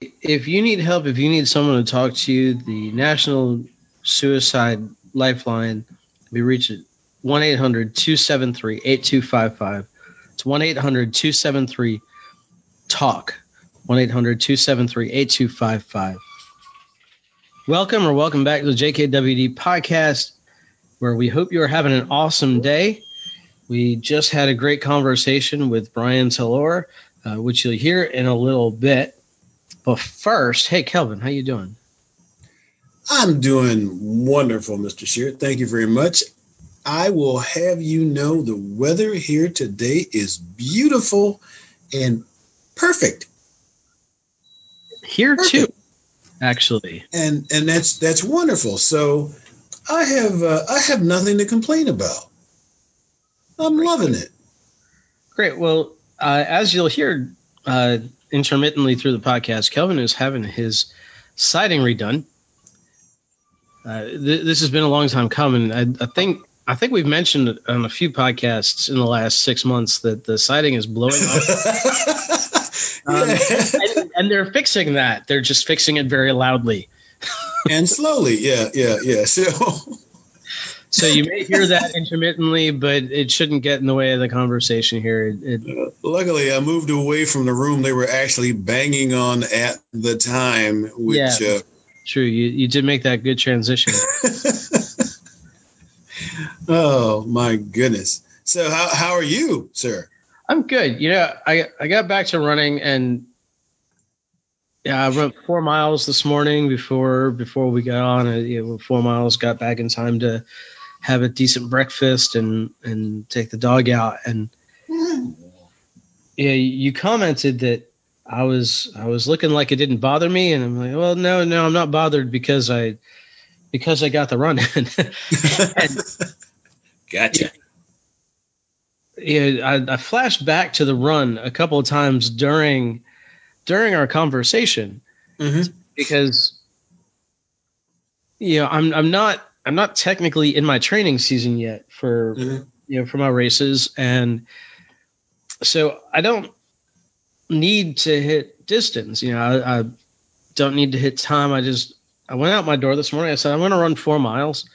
if you need help, if you need someone to talk to you, the National Suicide Lifeline, we reach it 1 800 273 8255. It's 1 800 273 TALK. 1 800 273 8255. Welcome or welcome back to the JKWD podcast, where we hope you are having an awesome day. We just had a great conversation with Brian Taylor, uh, which you'll hear in a little bit. But first, hey Kelvin, how you doing? I'm doing wonderful, Mr. Shear. Thank you very much. I will have you know the weather here today is beautiful and perfect. Here perfect. too, actually. And and that's that's wonderful. So I have uh, I have nothing to complain about. I'm loving it. Great. Well, uh, as you'll hear, uh, intermittently through the podcast, Kelvin is having his siding redone. Uh, th- this has been a long time coming. I, I, think I think we've mentioned on a few podcasts in the last six months that the siding is blowing off, um, and, and, they're fixing that. They're just fixing it very loudly and slowly. Yeah, yeah, yeah. So so you may hear that intermittently, but it shouldn't get in the way of the conversation here. It, it, uh, luckily, I moved away from the room they were actually banging on at the time. Which, yeah, uh, true. You you did make that good transition. oh my goodness! So how how are you, sir? I'm good. You know, I I got back to running and yeah, I ran four miles this morning before before we got on. Uh, you know, four miles. Got back in time to have a decent breakfast and and take the dog out. And yeah, you commented that I was I was looking like it didn't bother me, and I'm like, well, no, no, I'm not bothered because I because I got the run in. and, gotcha. Yeah, I, I flashed back to the run a couple of times during during our conversation mm-hmm. because you know I'm I'm not I'm not technically in my training season yet for mm-hmm. you know for my races, and so I don't need to hit distance. You know, I, I don't need to hit time. I just I went out my door this morning. I said I'm going to run four miles,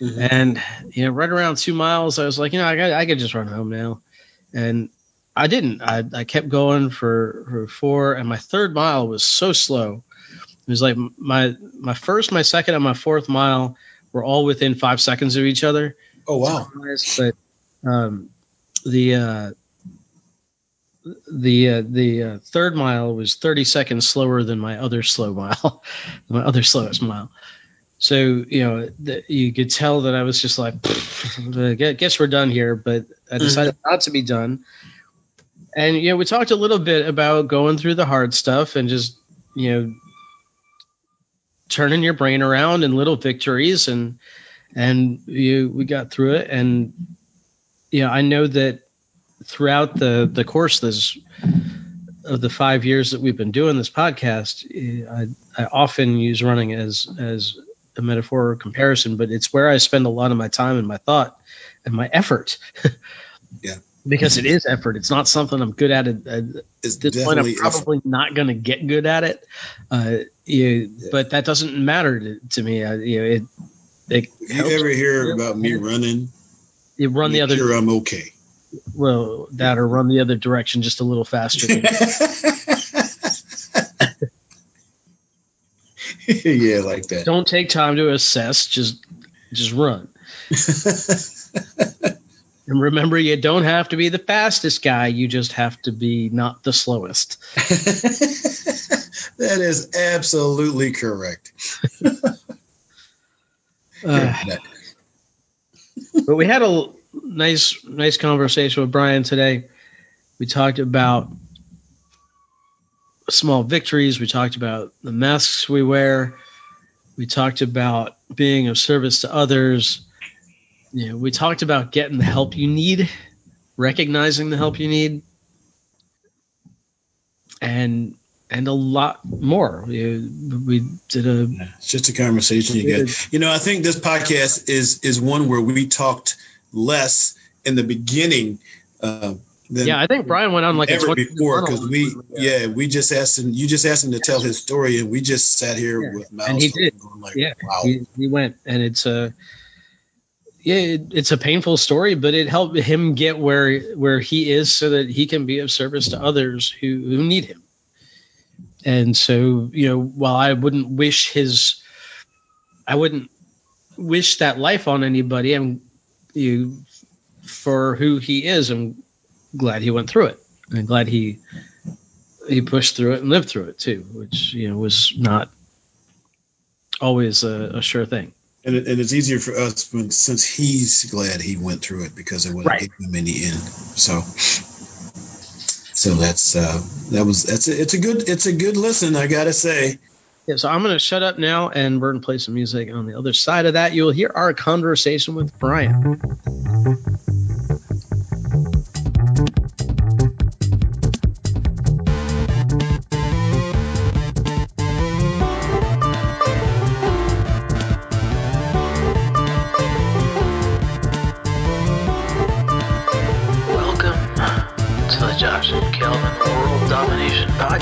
mm-hmm. and you know, right around two miles, I was like, you know, I got, I could just run home now, and I didn't. I, I kept going for, for four, and my third mile was so slow. It was like my my first, my second, and my fourth mile were all within five seconds of each other. Oh wow! But um, the uh, the uh, the uh, third mile was 30 seconds slower than my other slow mile, my other slowest mile. So you know the, you could tell that I was just like, guess we're done here. But I mm-hmm. decided mm-hmm. not to be done. And you know we talked a little bit about going through the hard stuff and just you know turning your brain around and little victories and and you we got through it. And yeah I know that throughout the the course this of the five years that we've been doing this podcast I, I often use running as as a metaphor or comparison but it's where I spend a lot of my time and my thought and my effort. Yeah because it is effort. It's not something I'm good at. At, this point, I'm probably effort. not going to get good at it. Uh, you, yeah. But that doesn't matter to, to me. I, you know, it. it if you ever hear about me running, you run the other. Sure, I'm okay. Well, that or run the other direction just a little faster. yeah, like that. Don't take time to assess. Just, just run. And remember, you don't have to be the fastest guy. You just have to be not the slowest. that is absolutely correct. uh, but we had a nice, nice conversation with Brian today. We talked about small victories. We talked about the masks we wear. We talked about being of service to others you know, we talked about getting the help you need, recognizing the help you need, and and a lot more. We, we did a. It's just a conversation you get. You know, I think this podcast is is one where we talked less in the beginning. Uh, than yeah. I think Brian went on like ever before because we yeah. yeah. we just asked him you just asked him to tell his story and we just sat here yeah. with mouths and he did like, yeah wow. he, he went and it's a yeah it, it's a painful story but it helped him get where where he is so that he can be of service to others who who need him and so you know while I wouldn't wish his I wouldn't wish that life on anybody I'm you for who he is. I'm glad he went through it. I'm glad he he pushed through it and lived through it too, which you know was not always a, a sure thing. And, it, and it's easier for us when since he's glad he went through it because it would have right. him in the end. So, so that's uh, that was that's a, it's a good it's a good listen. I gotta say. Yeah, so I'm going to shut up now and we're going to play some music. On the other side of that, you'll hear our conversation with Brian.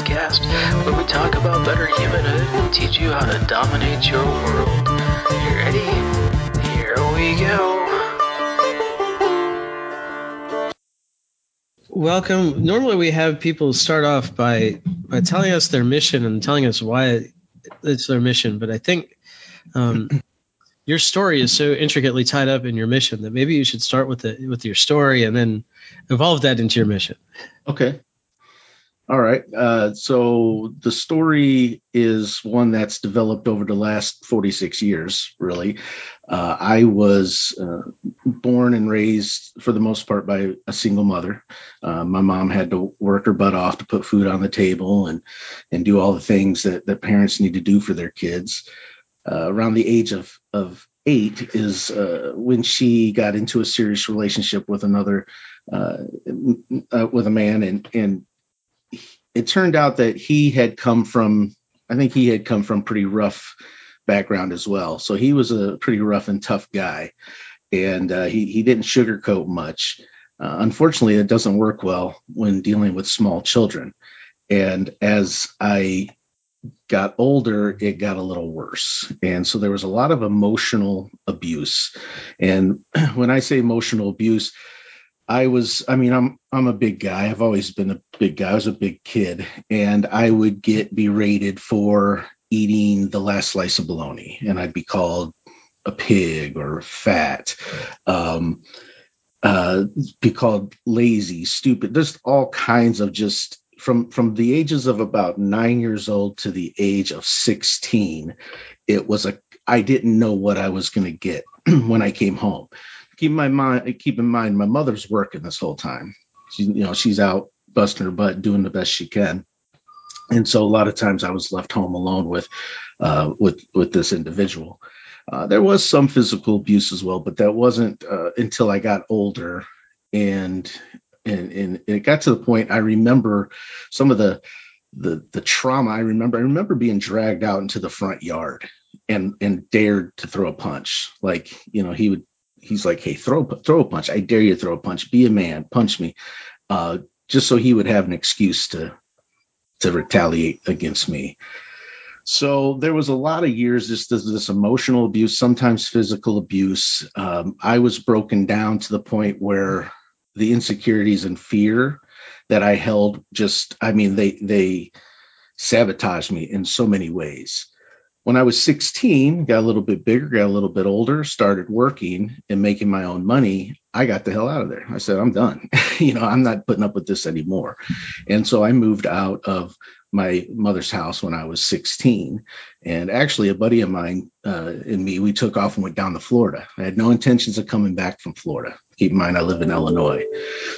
Podcast, where we talk about better humanhood and teach you how to dominate your world. You ready? Here we go. Welcome. Normally, we have people start off by by telling us their mission and telling us why it's their mission. But I think um, your story is so intricately tied up in your mission that maybe you should start with the with your story and then evolve that into your mission. Okay. All right. Uh, so the story is one that's developed over the last 46 years, really. Uh, I was uh, born and raised, for the most part, by a single mother. Uh, my mom had to work her butt off to put food on the table and, and do all the things that, that parents need to do for their kids. Uh, around the age of, of eight is uh, when she got into a serious relationship with another with a man and and it turned out that he had come from, I think he had come from pretty rough background as well. So he was a pretty rough and tough guy, and uh, he he didn't sugarcoat much. Uh, unfortunately, it doesn't work well when dealing with small children. And as I got older, it got a little worse. And so there was a lot of emotional abuse. And when I say emotional abuse, I was, I mean, I'm I'm a big guy. I've always been a big guy. I was a big kid, and I would get berated for eating the last slice of bologna, and I'd be called a pig or fat. Um, uh, be called lazy, stupid. There's all kinds of just from from the ages of about nine years old to the age of 16. It was a I didn't know what I was going to get when I came home keep my mind keep in mind my mother's working this whole time. She, you know, she's out busting her butt, doing the best she can. And so a lot of times I was left home alone with uh, with with this individual. Uh, there was some physical abuse as well, but that wasn't uh, until I got older, and, and and it got to the point I remember some of the the the trauma. I remember I remember being dragged out into the front yard and and dared to throw a punch. Like you know he would he's like, "Hey, throw throw a punch! I dare you to throw a punch! Be a man, punch me!" Uh, just so he would have an excuse to to retaliate against me. So there was a lot of years this this, this emotional abuse, sometimes physical abuse. Um, I was broken down to the point where the insecurities and fear that I held just, I mean, they they sabotaged me in so many ways when I was 16, got a little bit bigger, got a little bit older, started working and making my own money, I got the hell out of there. I said, I'm done. you know, I'm not putting up with this anymore. And so I moved out of my mother's house when I was 16. And actually, a buddy of mine uh, and me, we took off and went down to Florida. I had no intentions of coming back from Florida. Keep in mind, I live in Illinois.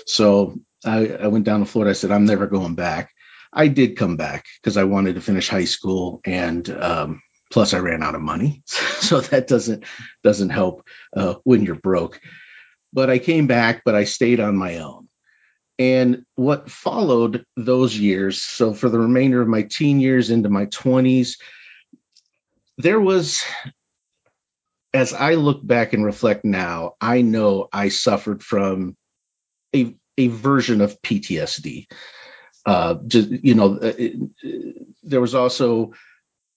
So I, I went down to Florida. I said, I'm never going back. I did come back because I wanted to finish high school and um, plus i ran out of money. So that doesn't doesn't help uh, when you're broke. But i came back but i stayed on my own. And what followed those years so for the remainder of my teen years into my 20s there was as i look back and reflect now i know i suffered from a a version of PTSD. Uh, just you know, uh, it, it, there was also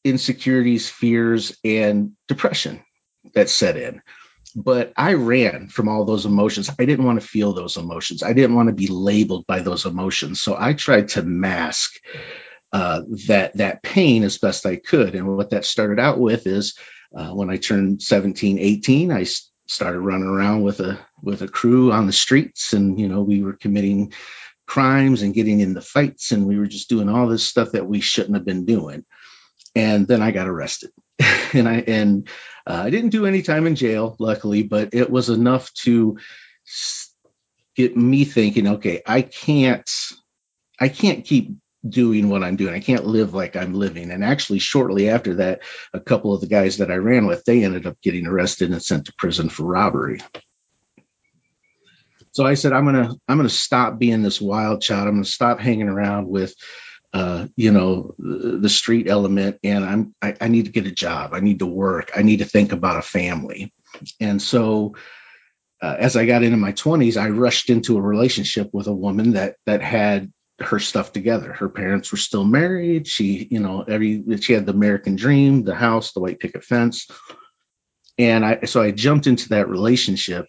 insecurities, fears, and depression that set in. But I ran from all those emotions. I didn't want to feel those emotions. I didn't want to be labeled by those emotions. So I tried to mask uh, that that pain as best I could. And what that started out with is uh, when I turned 17, 18, I started running around with a with a crew on the streets, and you know we were committing crimes and getting into fights, and we were just doing all this stuff that we shouldn't have been doing. And then I got arrested, and I and uh, I didn't do any time in jail, luckily, but it was enough to get me thinking. Okay, I can't I can't keep doing what I'm doing. I can't live like I'm living. And actually, shortly after that, a couple of the guys that I ran with, they ended up getting arrested and sent to prison for robbery. So I said, I'm gonna I'm gonna stop being this wild child. I'm gonna stop hanging around with uh, you know the street element and i'm I, I, need to get a job i need to work i need to think about a family and so uh, as i got into my 20s i rushed into a relationship with a woman that that had her stuff together. Her parents were still married. She, you know, every she had the American dream, the house, the white picket fence. And I so I jumped into that relationship.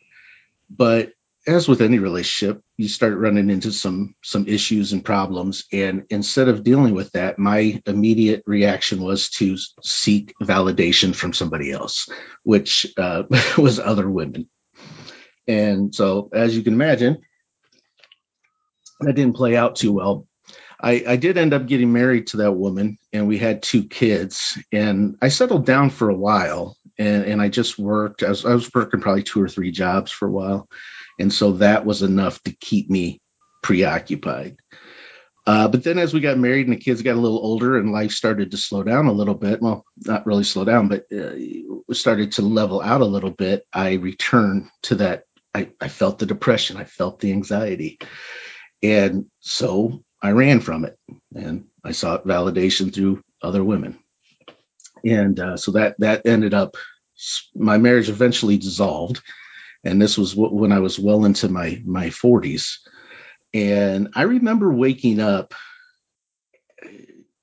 But as with any relationship, you start running into some some issues and problems. And instead of dealing with that, my immediate reaction was to seek validation from somebody else, which uh, was other women. And so, as you can imagine, that didn't play out too well. I, I did end up getting married to that woman and we had two kids and I settled down for a while and, and I just worked. I was, I was working probably two or three jobs for a while. And so that was enough to keep me preoccupied. Uh, but then as we got married and the kids got a little older and life started to slow down a little bit, well, not really slow down, but uh, started to level out a little bit, I returned to that. I, I felt the depression. I felt the anxiety. And so I ran from it and I sought validation through other women. And uh, so that that ended up my marriage eventually dissolved and this was when I was well into my my 40s. And I remember waking up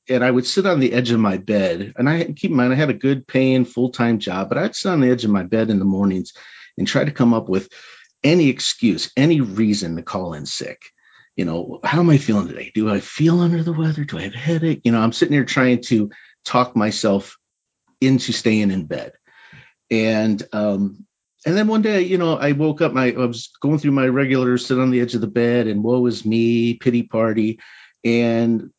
and I would sit on the edge of my bed. And I keep in mind I had a good paying full-time job, but I'd sit on the edge of my bed in the mornings and try to come up with any excuse, any reason to call in sick you know, how am I feeling today? Do I feel under the weather? Do I have a headache? You know, I'm sitting here trying to talk myself into staying in bed. And um, and then one day, you know, I woke up, my I was going through my regular sit on the edge of the bed and woe is me, pity party, and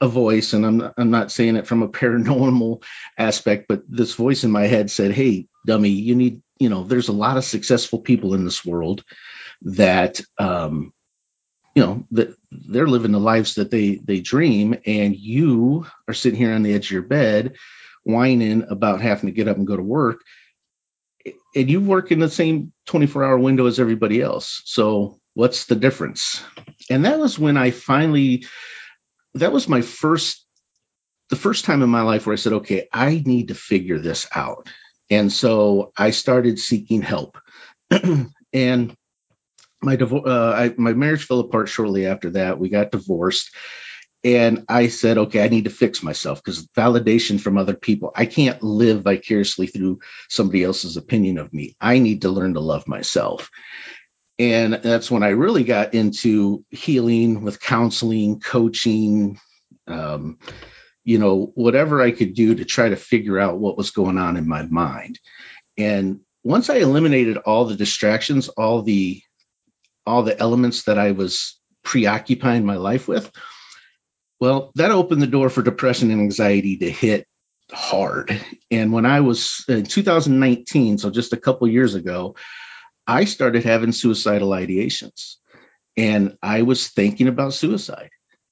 a voice, and I'm I'm not saying it from a paranormal aspect, but this voice in my head said, Hey, dummy, you need, you know, there's a lot of successful people in this world that um you know that they're living the lives that they they dream and you are sitting here on the edge of your bed whining about having to get up and go to work and you work in the same 24 hour window as everybody else. So what's the difference? And that was when i finally that was my first the first time in my life where i said okay i need to figure this out. And so i started seeking help. And my divorce, uh, my marriage fell apart shortly after that. We got divorced, and I said, okay, I need to fix myself because validation from other people. I can't live vicariously through somebody else's opinion of me. I need to learn to love myself. And that's when I really got into healing with counseling, coaching, um, you know, whatever I could do to try to figure out what was going on in my mind. And once I eliminated all the distractions, all the all the elements that I was preoccupying my life with, well, that opened the door for depression and anxiety to hit hard. And when I was in 2019, so just a couple years ago, I started having suicidal ideations and I was thinking about suicide.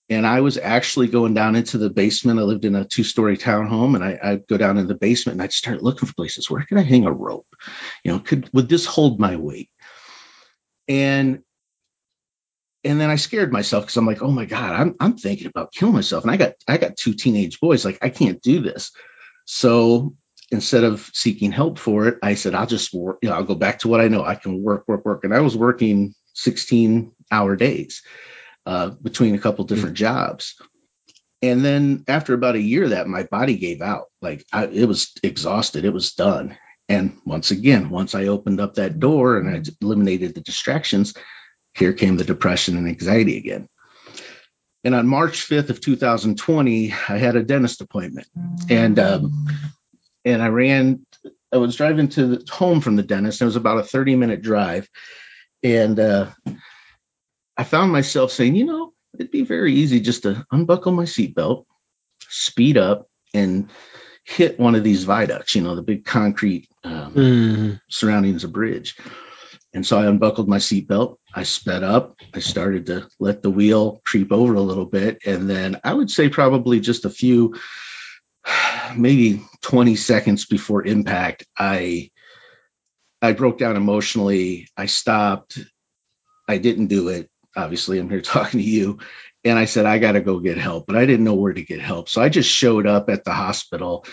And I was actually going down into the basement. I lived in a two story townhome and I, I'd go down in the basement and I'd start looking for places. Where could I hang a rope? You know, could, would this hold my weight? And and then I scared myself because I'm like, oh my God, I'm I'm thinking about killing myself. And I got I got two teenage boys. Like, I can't do this. So instead of seeking help for it, I said, I'll just work, you know, I'll go back to what I know. I can work, work, work. And I was working 16 hour days uh, between a couple different jobs. And then after about a year that my body gave out, like I, it was exhausted, it was done. And once again, once I opened up that door and I eliminated the distractions, here came the depression and anxiety again. And on March 5th of 2020, I had a dentist appointment, and um, and I ran. I was driving to the home from the dentist. It was about a 30 minute drive, and uh, I found myself saying, you know, it'd be very easy just to unbuckle my seatbelt, speed up, and hit one of these viaducts. You know, the big concrete um, mm. surrounding the bridge. And so I unbuckled my seatbelt. I sped up. I started to let the wheel creep over a little bit. And then I would say probably just a few, maybe 20 seconds before impact, I I broke down emotionally. I stopped. I didn't do it. Obviously, I'm here talking to you. And I said, I got to go get help, but I didn't know where to get help. So I just showed up at the hospital,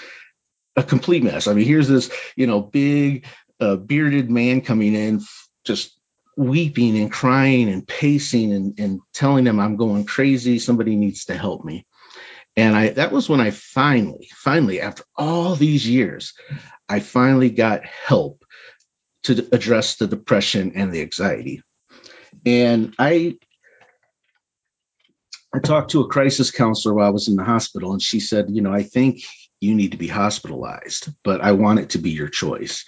a complete mess. I mean, here's this, you know, big uh, bearded man coming in, just weeping and crying and pacing and, and telling them I'm going crazy. Somebody needs to help me. And I that was when I finally, finally, after all these years, I finally got help to address the depression and the anxiety. And I I talked to a crisis counselor while I was in the hospital, and she said, you know, I think you need to be hospitalized, but I want it to be your choice.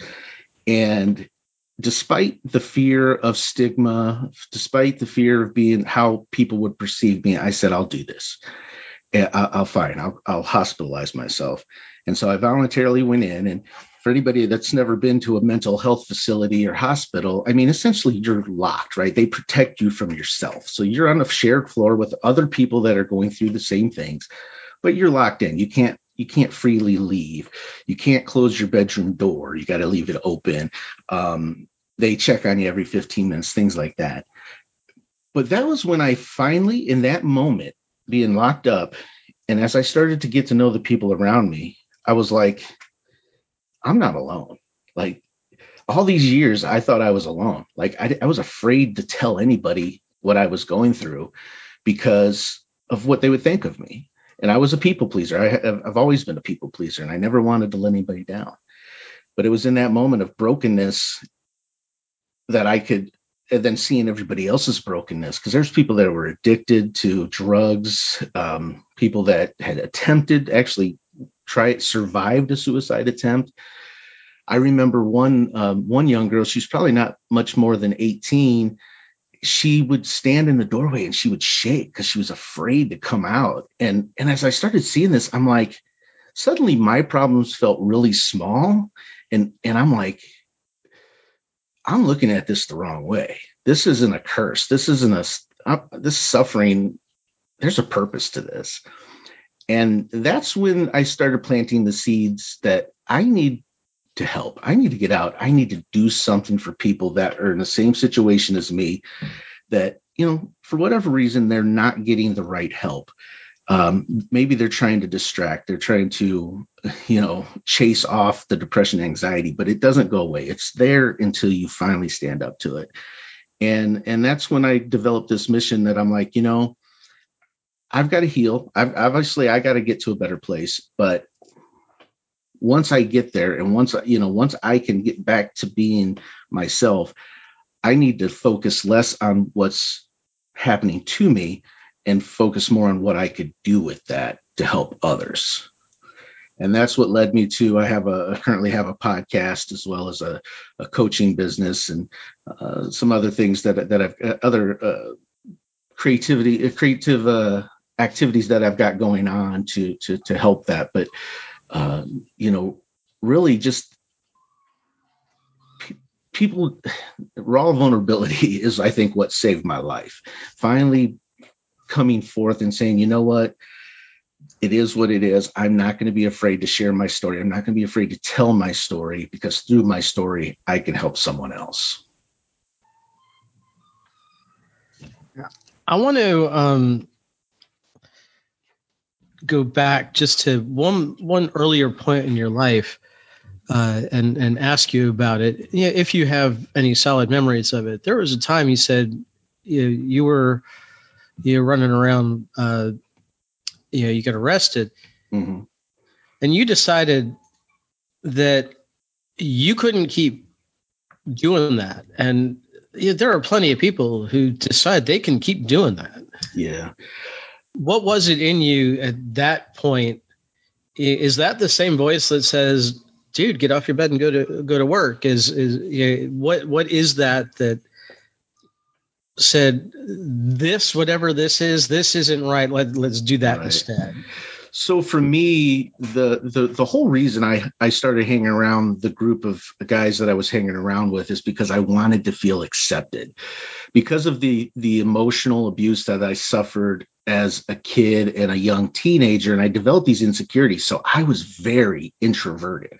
And despite the fear of stigma, despite the fear of being how people would perceive me, I said, I'll do this. I'll, fine. I'll, I'll hospitalize myself. And so I voluntarily went in. And for anybody that's never been to a mental health facility or hospital, I mean, essentially you're locked, right? They protect you from yourself. So you're on a shared floor with other people that are going through the same things, but you're locked in. You can't you can't freely leave. You can't close your bedroom door. You got to leave it open. Um, they check on you every 15 minutes, things like that. But that was when I finally, in that moment, being locked up, and as I started to get to know the people around me, I was like, I'm not alone. Like all these years, I thought I was alone. Like I, I was afraid to tell anybody what I was going through because of what they would think of me and I was a people pleaser. I, have always been a people pleaser, and I never wanted to let anybody down. But it was in that moment of brokenness that I could, and then seeing everybody else's brokenness, because there's people that were addicted to drugs, um, people that had attempted, actually tried, survived a suicide attempt. I remember one um, one young girl. She's probably not much more than 18 she would stand in the doorway and she would shake because she was afraid to come out. And and as I started seeing this, I'm like, suddenly my problems felt really small. And and I'm like, I'm looking at this the wrong way. This isn't a curse. This isn't a uh, this suffering. There's a purpose to this. And that's when I started planting the seeds that I need to help. I need to get out. I need to do something for people that are in the same situation as me that, you know, for whatever reason, they're not getting the right help. Um, maybe they're trying to distract, they're trying to, you know, chase off the depression, anxiety, but it doesn't go away. It's there until you finally stand up to it. And and that's when I developed this mission that I'm like, you know, I've got to heal. I've, obviously I got to get to a better place, but once I get there and once you know once I can get back to being myself, I need to focus less on what's happening to me and focus more on what I could do with that to help others. And that's what led me to I have a I currently have a podcast as well as a, a coaching business and uh, some other things that that I've uh, other uh, creativity uh, creative uh, activities that I've got going on to to to help that. But uh, you know, really just pe- people, raw vulnerability is, I think, what saved my life. Finally coming forth and saying, you know what? It is what it is. I'm not going to be afraid to share my story. I'm not going to be afraid to tell my story because through my story, I can help someone else. I want to um, go back just to one one earlier point in your life uh, and and ask you about it. You know, if you have any solid memories of it, there was a time you said you, you were you were running around. Uh, you know, you got arrested, mm-hmm. and you decided that you couldn't keep doing that. And you know, there are plenty of people who decide they can keep doing that. Yeah. What was it in you at that point? Is that the same voice that says, dude, get off your bed and go to go to work. Is is you know, what what is that that said this whatever this is this isn't right. Let let's do that right. instead. So for me, the, the the whole reason I I started hanging around the group of guys that I was hanging around with is because I wanted to feel accepted, because of the the emotional abuse that I suffered as a kid and a young teenager, and I developed these insecurities. So I was very introverted.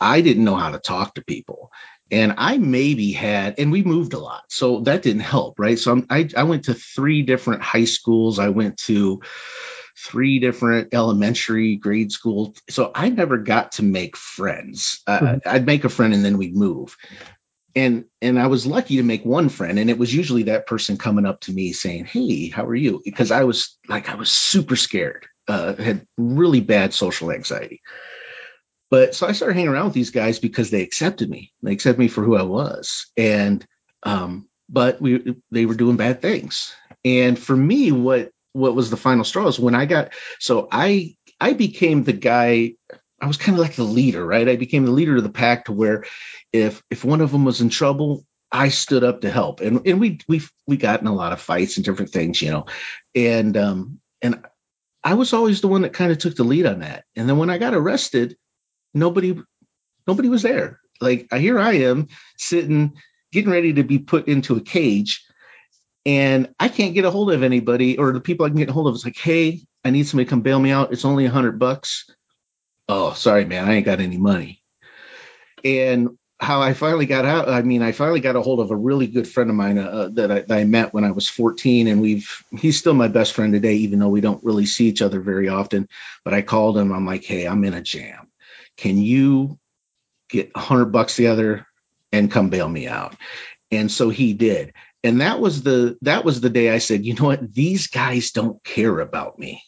I didn't know how to talk to people. And I maybe had, and we moved a lot. So that didn't help, right? So I'm, I, I went to three different high schools. I went to three different elementary grade schools. So I never got to make friends. Uh. I'd make a friend and then we'd move. And and I was lucky to make one friend, and it was usually that person coming up to me saying, "Hey, how are you?" Because I was like, I was super scared, uh, had really bad social anxiety. But so I started hanging around with these guys because they accepted me. They accepted me for who I was. And um, but we they were doing bad things. And for me, what what was the final straw is when I got so I I became the guy I was kind of like the leader, right? I became the leader of the pack to where if if one of them was in trouble, I stood up to help. And and we we we got in a lot of fights and different things, you know. And um and I was always the one that kind of took the lead on that. And then when I got arrested, nobody nobody was there. Like here I am sitting, getting ready to be put into a cage, and I can't get a hold of anybody, or the people I can get a hold of is like, hey, I need somebody to come bail me out. It's only a hundred bucks. Oh, sorry, man, I ain't got any money. And how I finally got out, I mean, I finally got a hold of a really good friend of mine uh, that, I, that, I, met when I was 14, and we've he's still my best friend today, even though we don't really see each other very often. But I called him. I'm like, hey, I'm in a jam can you get a hundred bucks together and come bail me out? And so he did. And that was the that was the day I said, you know what? These guys don't care about me.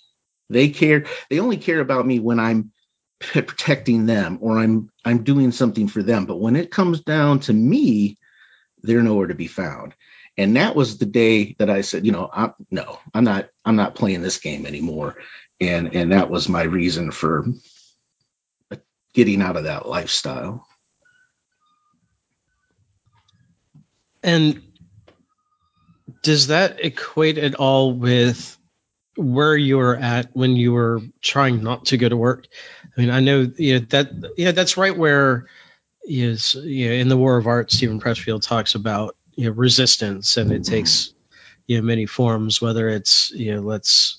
They care. They only care about me when I'm protecting them or I'm I'm doing something for them. But when it comes down to me, they're nowhere to be found. And that was the day that I said, you know, I'm, no, I'm not I'm not playing this game anymore. And and that was my reason for getting out of that lifestyle. And does that equate at all with where you were at when you were trying not to go to work? I mean, I know you know, that yeah, that's right where is you know, in the War of Art, Steven Pressfield talks about you know resistance, and it takes you know many forms. Whether it's you know let's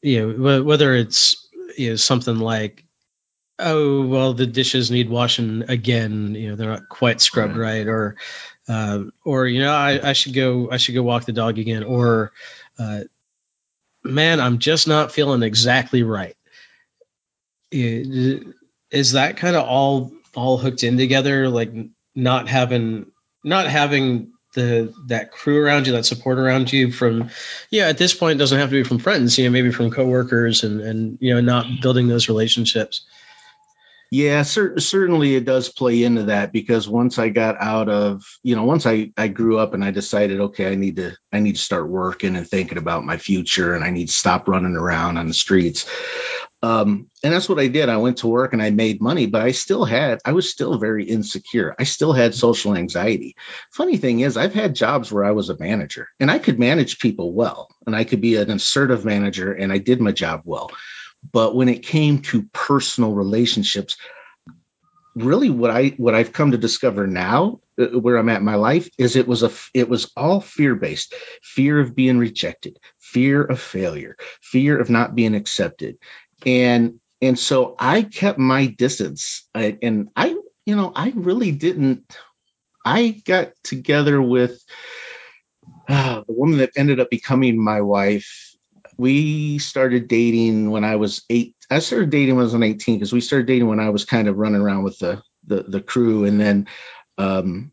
you know whether it's you know something like oh well the dishes need washing again. You know they're not quite scrubbed right, right. Or uh, or you know I, I, should go i should go walk the dog again. Or uh, man i'm just not feeling exactly right. Is that kind of all all hooked in together? Like not having not having the that crew around you that support around you from yeah at this point it doesn't have to be from friends you know maybe from coworkers and and you know not building those relationships yeah, cer- certainly it does play into that because once I got out of, you know, once I I grew up and I decided, okay, I need to I need to start working and thinking about my future and I need to stop running around on the streets. Um, and that's what I did. I went to work and I made money, but I still had I was still very insecure. I still had social anxiety. Funny thing is, I've had jobs where I was a manager and I could manage people well and I could be an assertive manager and I did my job well but when it came to personal relationships, really what I what I've come to discover now, uh, where I'm at in my life, is it was a it was all fear based, fear of being rejected, fear of failure, fear of not being accepted, and and so I kept my distance, I, and I you know I really didn't. I got together with uh, the woman that ended up becoming my wife we started dating when I was eight. I started dating when I was 18 because we started dating when I was kind of running around with the the, the crew, and then um,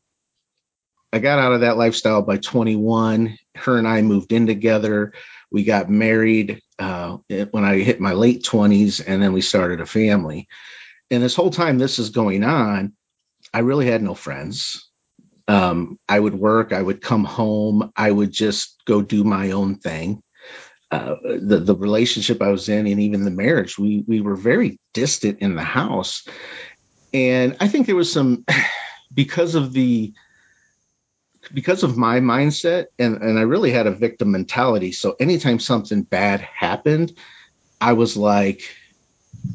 I got out of that lifestyle by 21. Her and I moved in together. We got married uh, when I hit my late 20s, and then we started a family. And this whole time this is going on, I really had no friends. Um, I would work, I would come home, I would just go do my own thing. Uh, the the relationship I was in, and even the marriage, we we were very distant in the house, and I think there was some because of the because of my mindset and and I really had a victim mentality. So anytime something bad happened, I was like,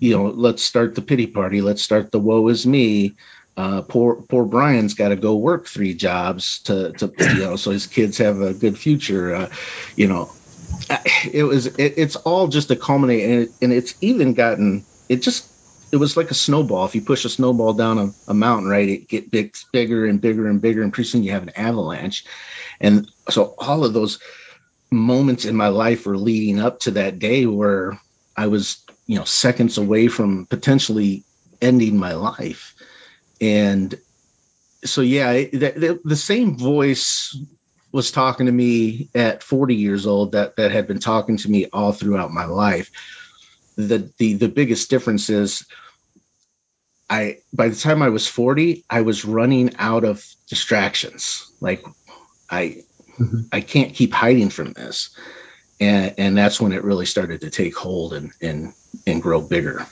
you know, let's start the pity party. Let's start the woe is me. Uh, poor poor Brian's got to go work three jobs to to you know so his kids have a good future. Uh, you know, it was it, it's all just a culminate and, it, and it's even gotten it just it was like a snowball. If you push a snowball down a, a mountain, right, it gets big, bigger and bigger and bigger, and pretty soon you have an avalanche. And so all of those moments in my life were leading up to that day where I was, you know, seconds away from potentially ending my life. And so, yeah, the, the, the same voice was talking to me at 40 years old that that had been talking to me all throughout my life. The the the biggest difference is I by the time I was 40, I was running out of distractions. Like I mm-hmm. I can't keep hiding from this. And and that's when it really started to take hold and and and grow bigger.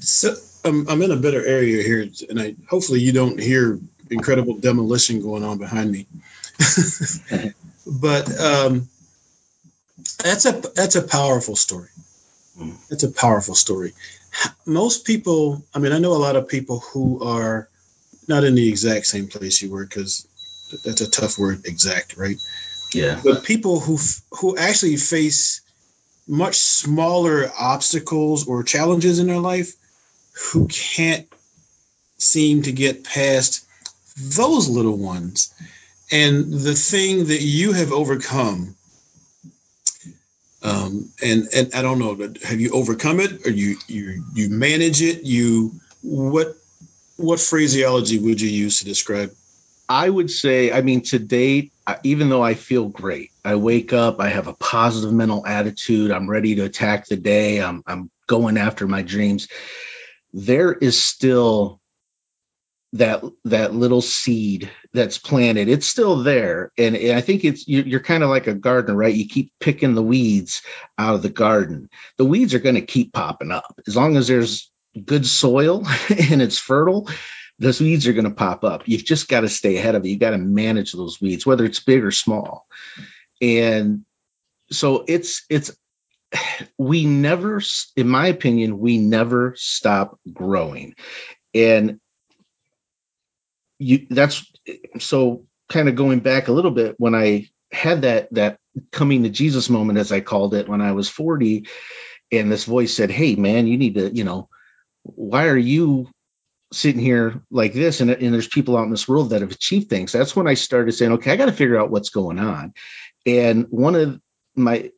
So um, I'm in a better area here, and I hopefully you don't hear incredible demolition going on behind me. but um, that's a that's a powerful story. It's a powerful story. Most people, I mean, I know a lot of people who are not in the exact same place you were because that's a tough word, exact, right? Yeah. But people who who actually face much smaller obstacles or challenges in their life who can't seem to get past those little ones. And the thing that you have overcome, um, and and I don't know, have you overcome it, or you you you manage it? You what what phraseology would you use to describe? I would say, I mean, to date, even though I feel great, I wake up, I have a positive mental attitude, I'm ready to attack the day, I'm I'm going after my dreams. There is still that that little seed that's planted it's still there. And, and i think it's you're, you're kind of like a gardener right? You keep picking the weeds out of the garden. The weeds are going to keep popping up. As long as there's good soil and it's fertile those weeds are going to pop up. You've just got to stay ahead of it. You got to manage those weeds whether it's big or small. And so it's it's we never in my opinion we never stop growing. And you that's so kind of going back a little bit when I had that that coming to Jesus moment as I called it when I was 40 and this voice said, "Hey man, you need to, you know, why are you sitting here like this and, and there's people out in this world that have achieved things." That's when I started saying, "Okay, I got to figure out what's going on." And one of my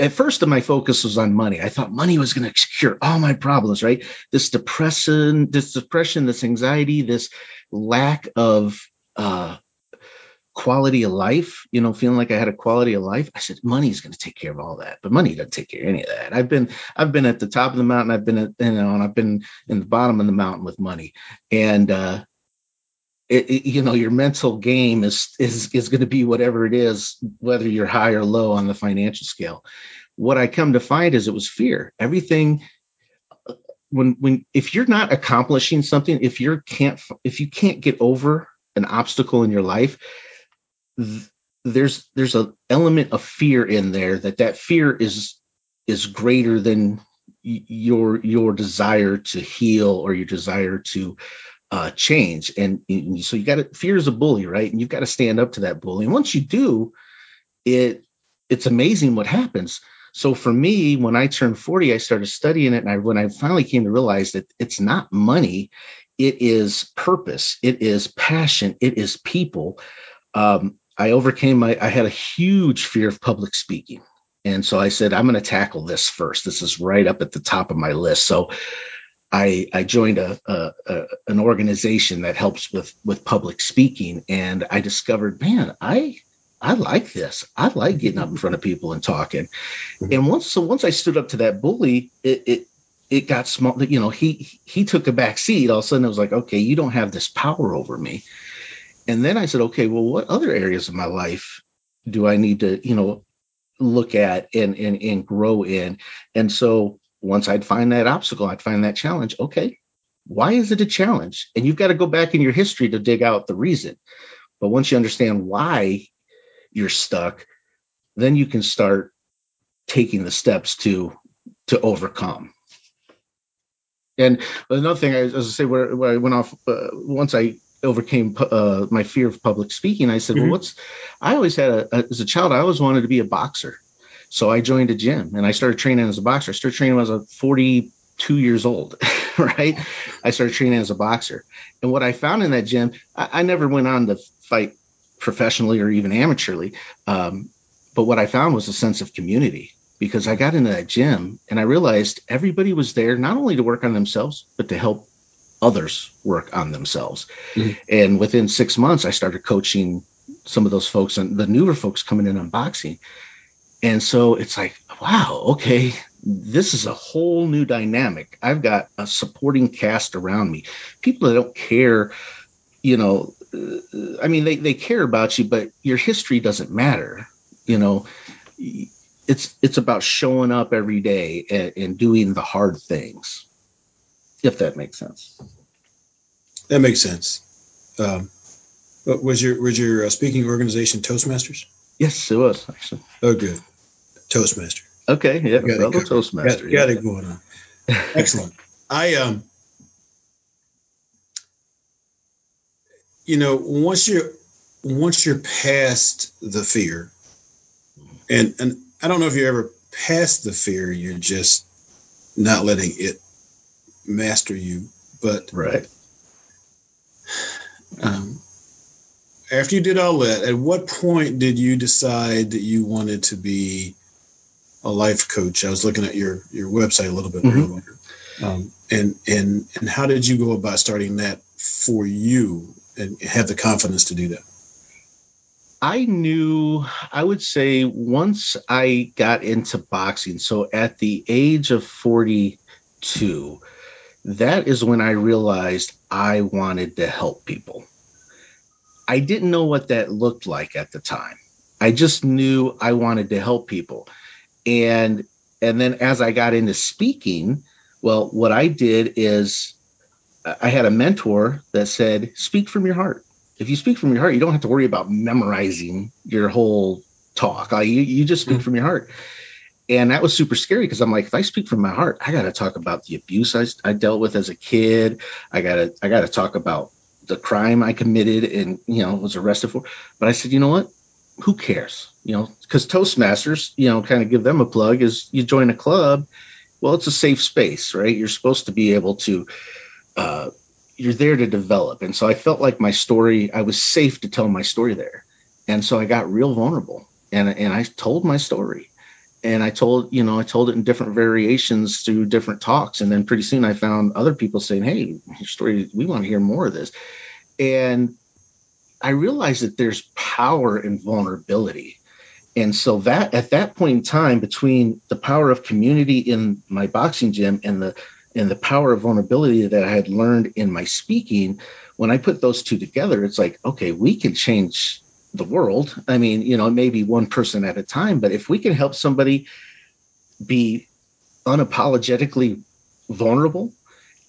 at first my focus was on money. I thought money was going to cure all my problems, right? This depression, this depression, this anxiety, this lack of uh, quality of life, you know, feeling like I had a quality of life. I said, money's going to take care of all that, but money doesn't take care of any of that. I've been, I've been at the top of the mountain. I've been at, you know, and I've been in the bottom of the mountain with money. And, uh, it, it, you know your mental game is is is going to be whatever it is whether you're high or low on the financial scale. What i come to find is it was fear. Everything uh, when when if you're not accomplishing something if you can't if you can't get over an obstacle in your life there's there's an element of fear in there that that fear is is greater than your your desire to heal or your desire to uh, change. And, and so you got to fear is a bully, right? And you've got to stand up to that bully. And once you do, it it's amazing what happens. So for me, when I turned 40, I started studying it. And I, when I finally came to realize that it's not money, it is purpose, it is passion, it is people. Um, I overcame my, I had a huge fear of public speaking. And so I said, I'm going to tackle this first. This is right up at the top of my list. So I, I joined a, a, a, an organization that helps with with public speaking, and I discovered, man, I I like this. I like getting up in front of people and talking. Mm-hmm. And once so once I stood up to that bully, it it, it got small. You know, he he took a back seat. All of a sudden, it was like, okay, you don't have this power over me. And then I said, okay, well, what other areas of my life do I need to, you know, look at and and and grow in? And so once I'd find that obstacle, I'd find that challenge. Okay, why is it a challenge? And you've got to go back in your history to dig out the reason. But once you understand why you're stuck, then you can start taking the steps to to overcome. And another thing, as I say, where, where I went off uh, once I overcame uh, my fear of public speaking, I said, mm-hmm. "Well, what's?" I always had a, as a child, I always wanted to be a boxer. So I joined a gym and I started training as a boxer. I started training when I was 42 years old, right? I started training as a boxer. And what I found in that gym, I, I never went on to fight professionally or even amateurly. Um, but what I found was a sense of community because I got into that gym and I realized everybody was there not only to work on themselves, but to help others work on themselves. Mm-hmm. And within six months, I started coaching some of those folks and the newer folks coming in on boxing. And so it's like, wow, okay, this is a whole new dynamic. I've got a supporting cast around me, people that don't care, you know. I mean, they, they care about you, but your history doesn't matter. You know, it's it's about showing up every day and, and doing the hard things. If that makes sense. That makes sense. Um, was your was your uh, speaking organization Toastmasters? Yes, it was actually. Oh, good. Toastmaster. Okay, yeah, got Toastmaster. Got, got it going on. Excellent. I um, you know, once you're once you're past the fear, and and I don't know if you're ever past the fear, you're just not letting it master you. But right. Um, after you did all that, at what point did you decide that you wanted to be a life coach. I was looking at your your website a little bit mm-hmm. earlier. Um, and and and how did you go about starting that for you and have the confidence to do that? I knew, I would say, once I got into boxing, so at the age of 42, that is when I realized I wanted to help people. I didn't know what that looked like at the time. I just knew I wanted to help people and and then as I got into speaking, well, what I did is I had a mentor that said, "Speak from your heart. If you speak from your heart, you don't have to worry about memorizing your whole talk. you, you just speak mm-hmm. from your heart." And that was super scary because I'm like, if I speak from my heart, I got to talk about the abuse I, I dealt with as a kid. I got to I got to talk about the crime I committed and you know was arrested for. But I said, you know what? Who cares? You know, because Toastmasters, you know, kind of give them a plug is you join a club. Well, it's a safe space, right? You're supposed to be able to, uh, you're there to develop. And so I felt like my story, I was safe to tell my story there. And so I got real vulnerable and, and I told my story. And I told, you know, I told it in different variations through different talks. And then pretty soon I found other people saying, Hey, your story, we want to hear more of this. And I realized that there's power in vulnerability. And so that at that point in time, between the power of community in my boxing gym and the and the power of vulnerability that I had learned in my speaking, when I put those two together, it's like, okay, we can change the world. I mean, you know, maybe one person at a time, but if we can help somebody be unapologetically vulnerable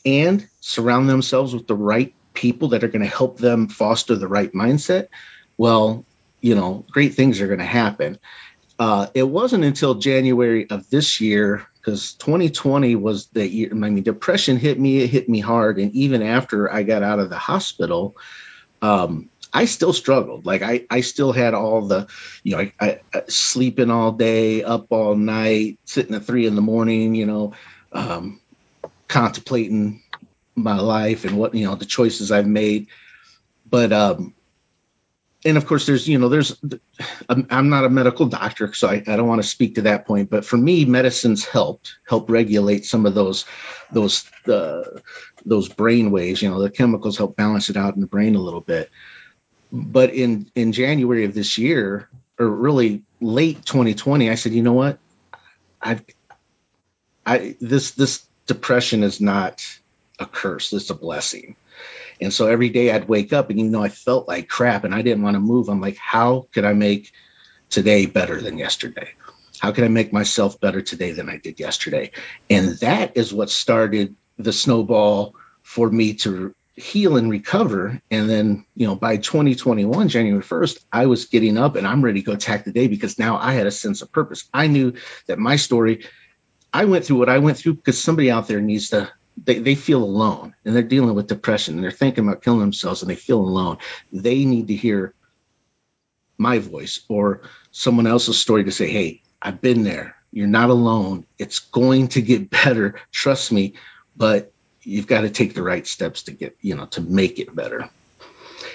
and surround themselves with the right people that are going to help them foster the right mindset, well, you know, great things are going to happen. Uh, it wasn't until January of this year, because 2020 was the year. I mean, depression hit me. It hit me hard, and even after I got out of the hospital, um, I still struggled. Like I, I still had all the, you know, I, I, I sleeping all day, up all night, sitting at three in the morning, you know, um, contemplating my life and what you know the choices I've made. But um, and of course there's you know there's i'm not a medical doctor so i, I don't want to speak to that point. But for me medicine's helped help regulate some of those those uh, those brain waves. You know the chemicals help balance it out in the brain a little bit. But in in january of this year or really late 2020 i said you know what? I've i this this depression is not a curse it's a blessing and so every day I'd wake up and, you know, I felt like crap and I didn't want to move. I'm like, how could I make today better than yesterday? How could I make myself better today than I did yesterday? And that is what started the snowball for me to heal and recover. And then, you know, by 2021, January 1st, I was getting up and I'm ready to go attack the day because now I had a sense of purpose. I knew that my story, I went through what I went through because somebody out there needs to they, they feel alone and they're dealing with depression and they're thinking about killing themselves and they feel alone. They need to hear my voice or someone else's story to say, Hey, I've been there. You're not alone. It's going to get better. Trust me. But you've got to take the right steps to get, you know, to make it better.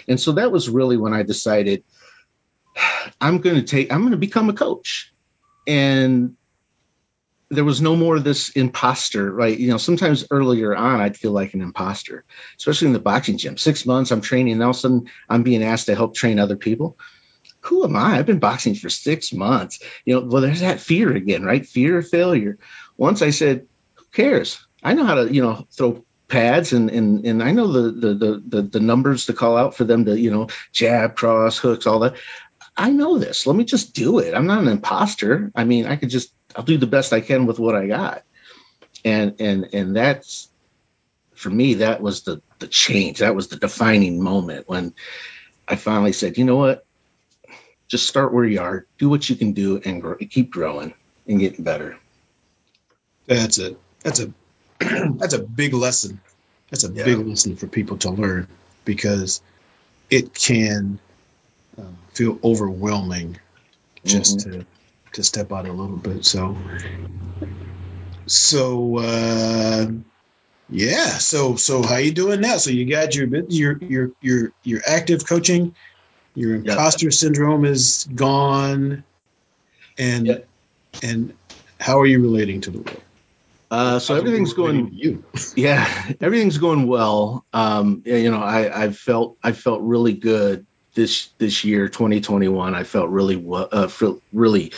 And so that was really when I decided I'm going to take, I'm going to become a coach. And there was no more of this imposter, right? You know, sometimes earlier on, I'd feel like an imposter, especially in the boxing gym. Six months I'm training, and all of a sudden I'm being asked to help train other people. Who am I? I've been boxing for six months. You know, well, there's that fear again, right? Fear of failure. Once I said, who cares? I know how to, you know, throw pads and and and I know the the the the, the numbers to call out for them to, you know, jab, cross, hooks, all that. I know this. Let me just do it. I'm not an imposter. I mean, I could just I'll do the best I can with what I got. And and and that's for me, that was the the change. That was the defining moment when I finally said, you know what? Just start where you are, do what you can do, and grow, keep growing and getting better. That's it. That's a that's a big lesson. That's a yeah. big lesson for people to learn because it can um, feel overwhelming just mm-hmm. to to step out a little bit. So, so uh, yeah. So so how you doing now? So you got your your your your your active coaching. Your imposter yep. syndrome is gone, and yep. and how are you relating to the world? Uh, so everything's going you. yeah, everything's going well. Um, you know, I, I felt I felt really good this this year 2021 i felt really uh, felt really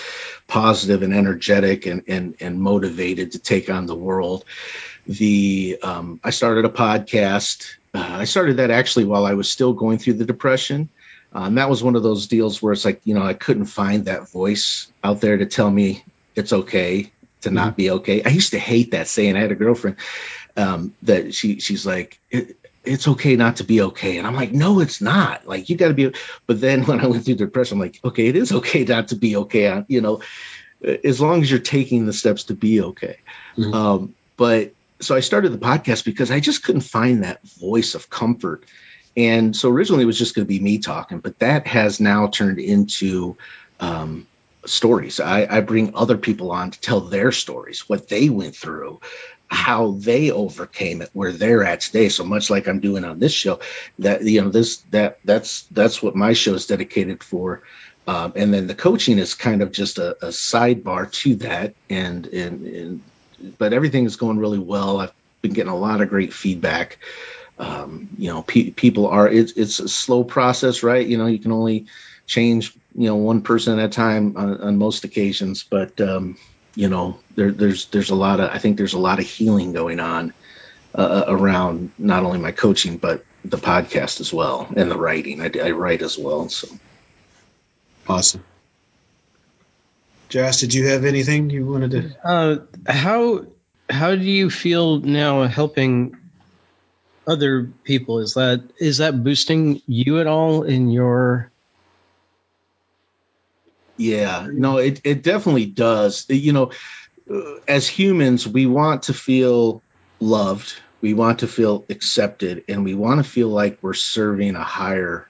positive and energetic and and and motivated to take on the world. The um, i started a podcast. Uh, i started that actually while i was still going through the depression. Um, that was one of those deals where it's like you know i couldn't find that voice out there to tell me it's okay to not mm-hmm. be okay. I used to hate that saying. I had a girlfriend um, that she she's like it's okay not to be okay. And I'm like, no, it's not. Like you got to be. But then when I went through depression, I'm like, okay, it is okay not to be okay. You know, as long as you're taking the steps to be okay. Mm-hmm. Um, but so I started the podcast because I just couldn't find that voice of comfort. And so originally it was just going to be me talking, but that has now turned into um, stories. I, I, bring other people on to tell their stories, what they went through, how they overcame it where they're at today. So much like i'm doing on this show that you know this that that's that's what my show is dedicated for. Um, and then the coaching is kind of just a, a sidebar to that. And, and and but everything is going really well. I've been getting a lot of great feedback. Um, you know pe- people are it's it's a slow process right? You know you can only change you know one person at a time on, on most occasions. But um, you know there, there's there's a lot of I think there's a lot of healing going on uh, uh, around not only my coaching but the podcast as well and the writing. I, I write as well. So awesome. Josh, did you have anything you wanted to? Uh, how how do you feel now helping other people? Is that is that boosting you at all in your yeah, no, it, it definitely does. You know, uh, as humans, we want to feel loved, we want to feel accepted, and we want to feel like we're serving a higher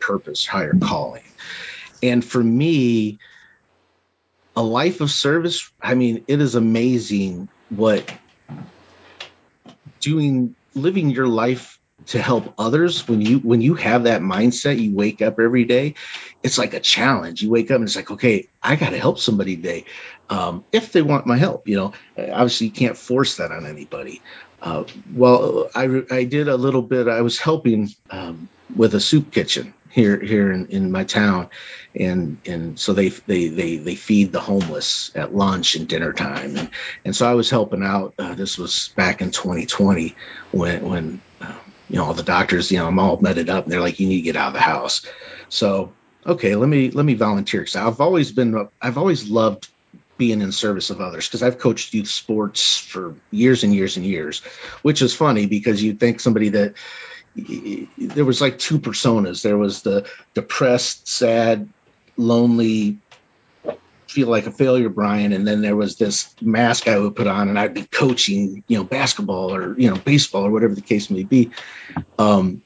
purpose, higher calling. And for me, a life of service, I mean, it is amazing what doing, living your life to help others when you when you have that mindset you wake up every day it's like a challenge. You wake up and it's like okay i got to help somebody today um, if they want my help you know? Obviously you can't force that on anybody. Uh, well I, I did a little bit i was helping um, with a soup kitchen here here in, in my town. And and so they they they they feed the homeless at lunch and dinner time. And and so I was helping out uh, this was back in 2020 when when um, you know all the doctors you know I'm all meted up and they're like you need to get out of the house so okay let me let me volunteer because I've always been I've always loved being in service of others because I've coached youth sports for years and years and years which is funny because you'd think somebody that there was like two personas. There was the depressed, sad, lonely, feel like a failure, Brian, and then there was this mask I would put on, and I'd be coaching, you know, basketball or you know, baseball or whatever the case may be. Um,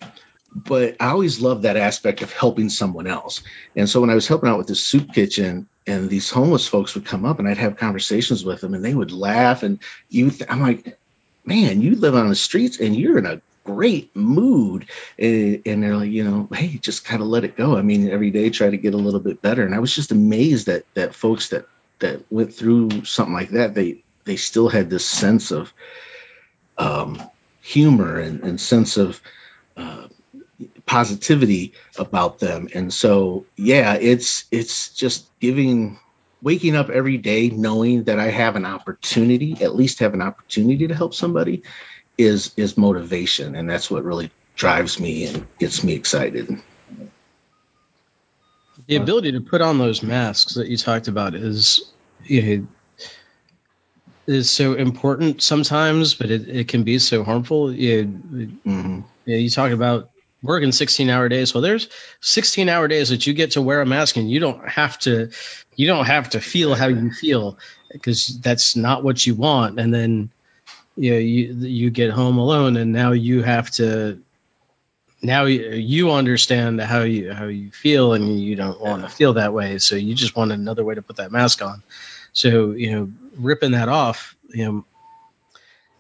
but I always loved that aspect of helping someone else. And so when I was helping out with the soup kitchen, and these homeless folks would come up, and I'd have conversations with them, and they would laugh, and you, I'm like, man, you live on the streets, and you're in a great mood and, and they're like you know hey just kind of let it go. I mean every day try to get a little bit better. And i was just amazed that that folks that that went through something like that they they still had this sense of um, humor and, and sense of uh, positivity about them. And so yeah it's it's just giving waking up every day knowing that i have an opportunity at least have an opportunity to help somebody is is motivation, and that's what really drives me and gets me excited. The ability to put on those masks that you talked about is you know, is so important sometimes, but it, it can be so harmful. You, mm-hmm. you, you talk about working 16 hour days. Well, there's 16 hour days that you get to wear a mask and you don't have to, you don't have to feel how you feel because that's not what you want. And then you know, you you get home alone and now you have to now you, you understand how you how you feel and you don't want to feel that way. So you just want another way to put that mask on. So you know ripping that off you know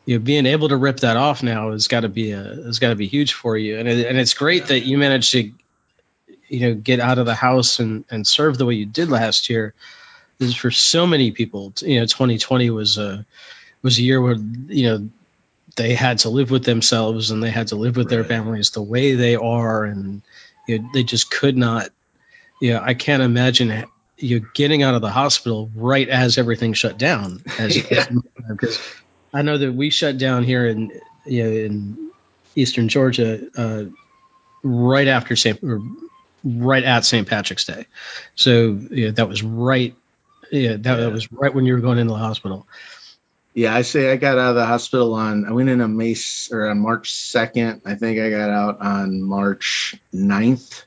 you know being able to rip that off now has got to be a has got to be huge for you. And it, and it's great that you managed to you know get out of the house and and serve the way you did last year. This is for so many people. You know 2020 was a was a year where you know they had to live with themselves and they had to live with right. their families the way they are and you know, they just could not you know i can't imagine you know, getting out of the hospital right as everything shut down as because i know that we shut down here in you know, in eastern georgia uh, right after st right at st patrick's day so you know, that was right yeah that, yeah. that was right when you were going into the hospital yeah, I say I got out of the hospital on I went in on May or on March 2nd. I think I got out on March 9th.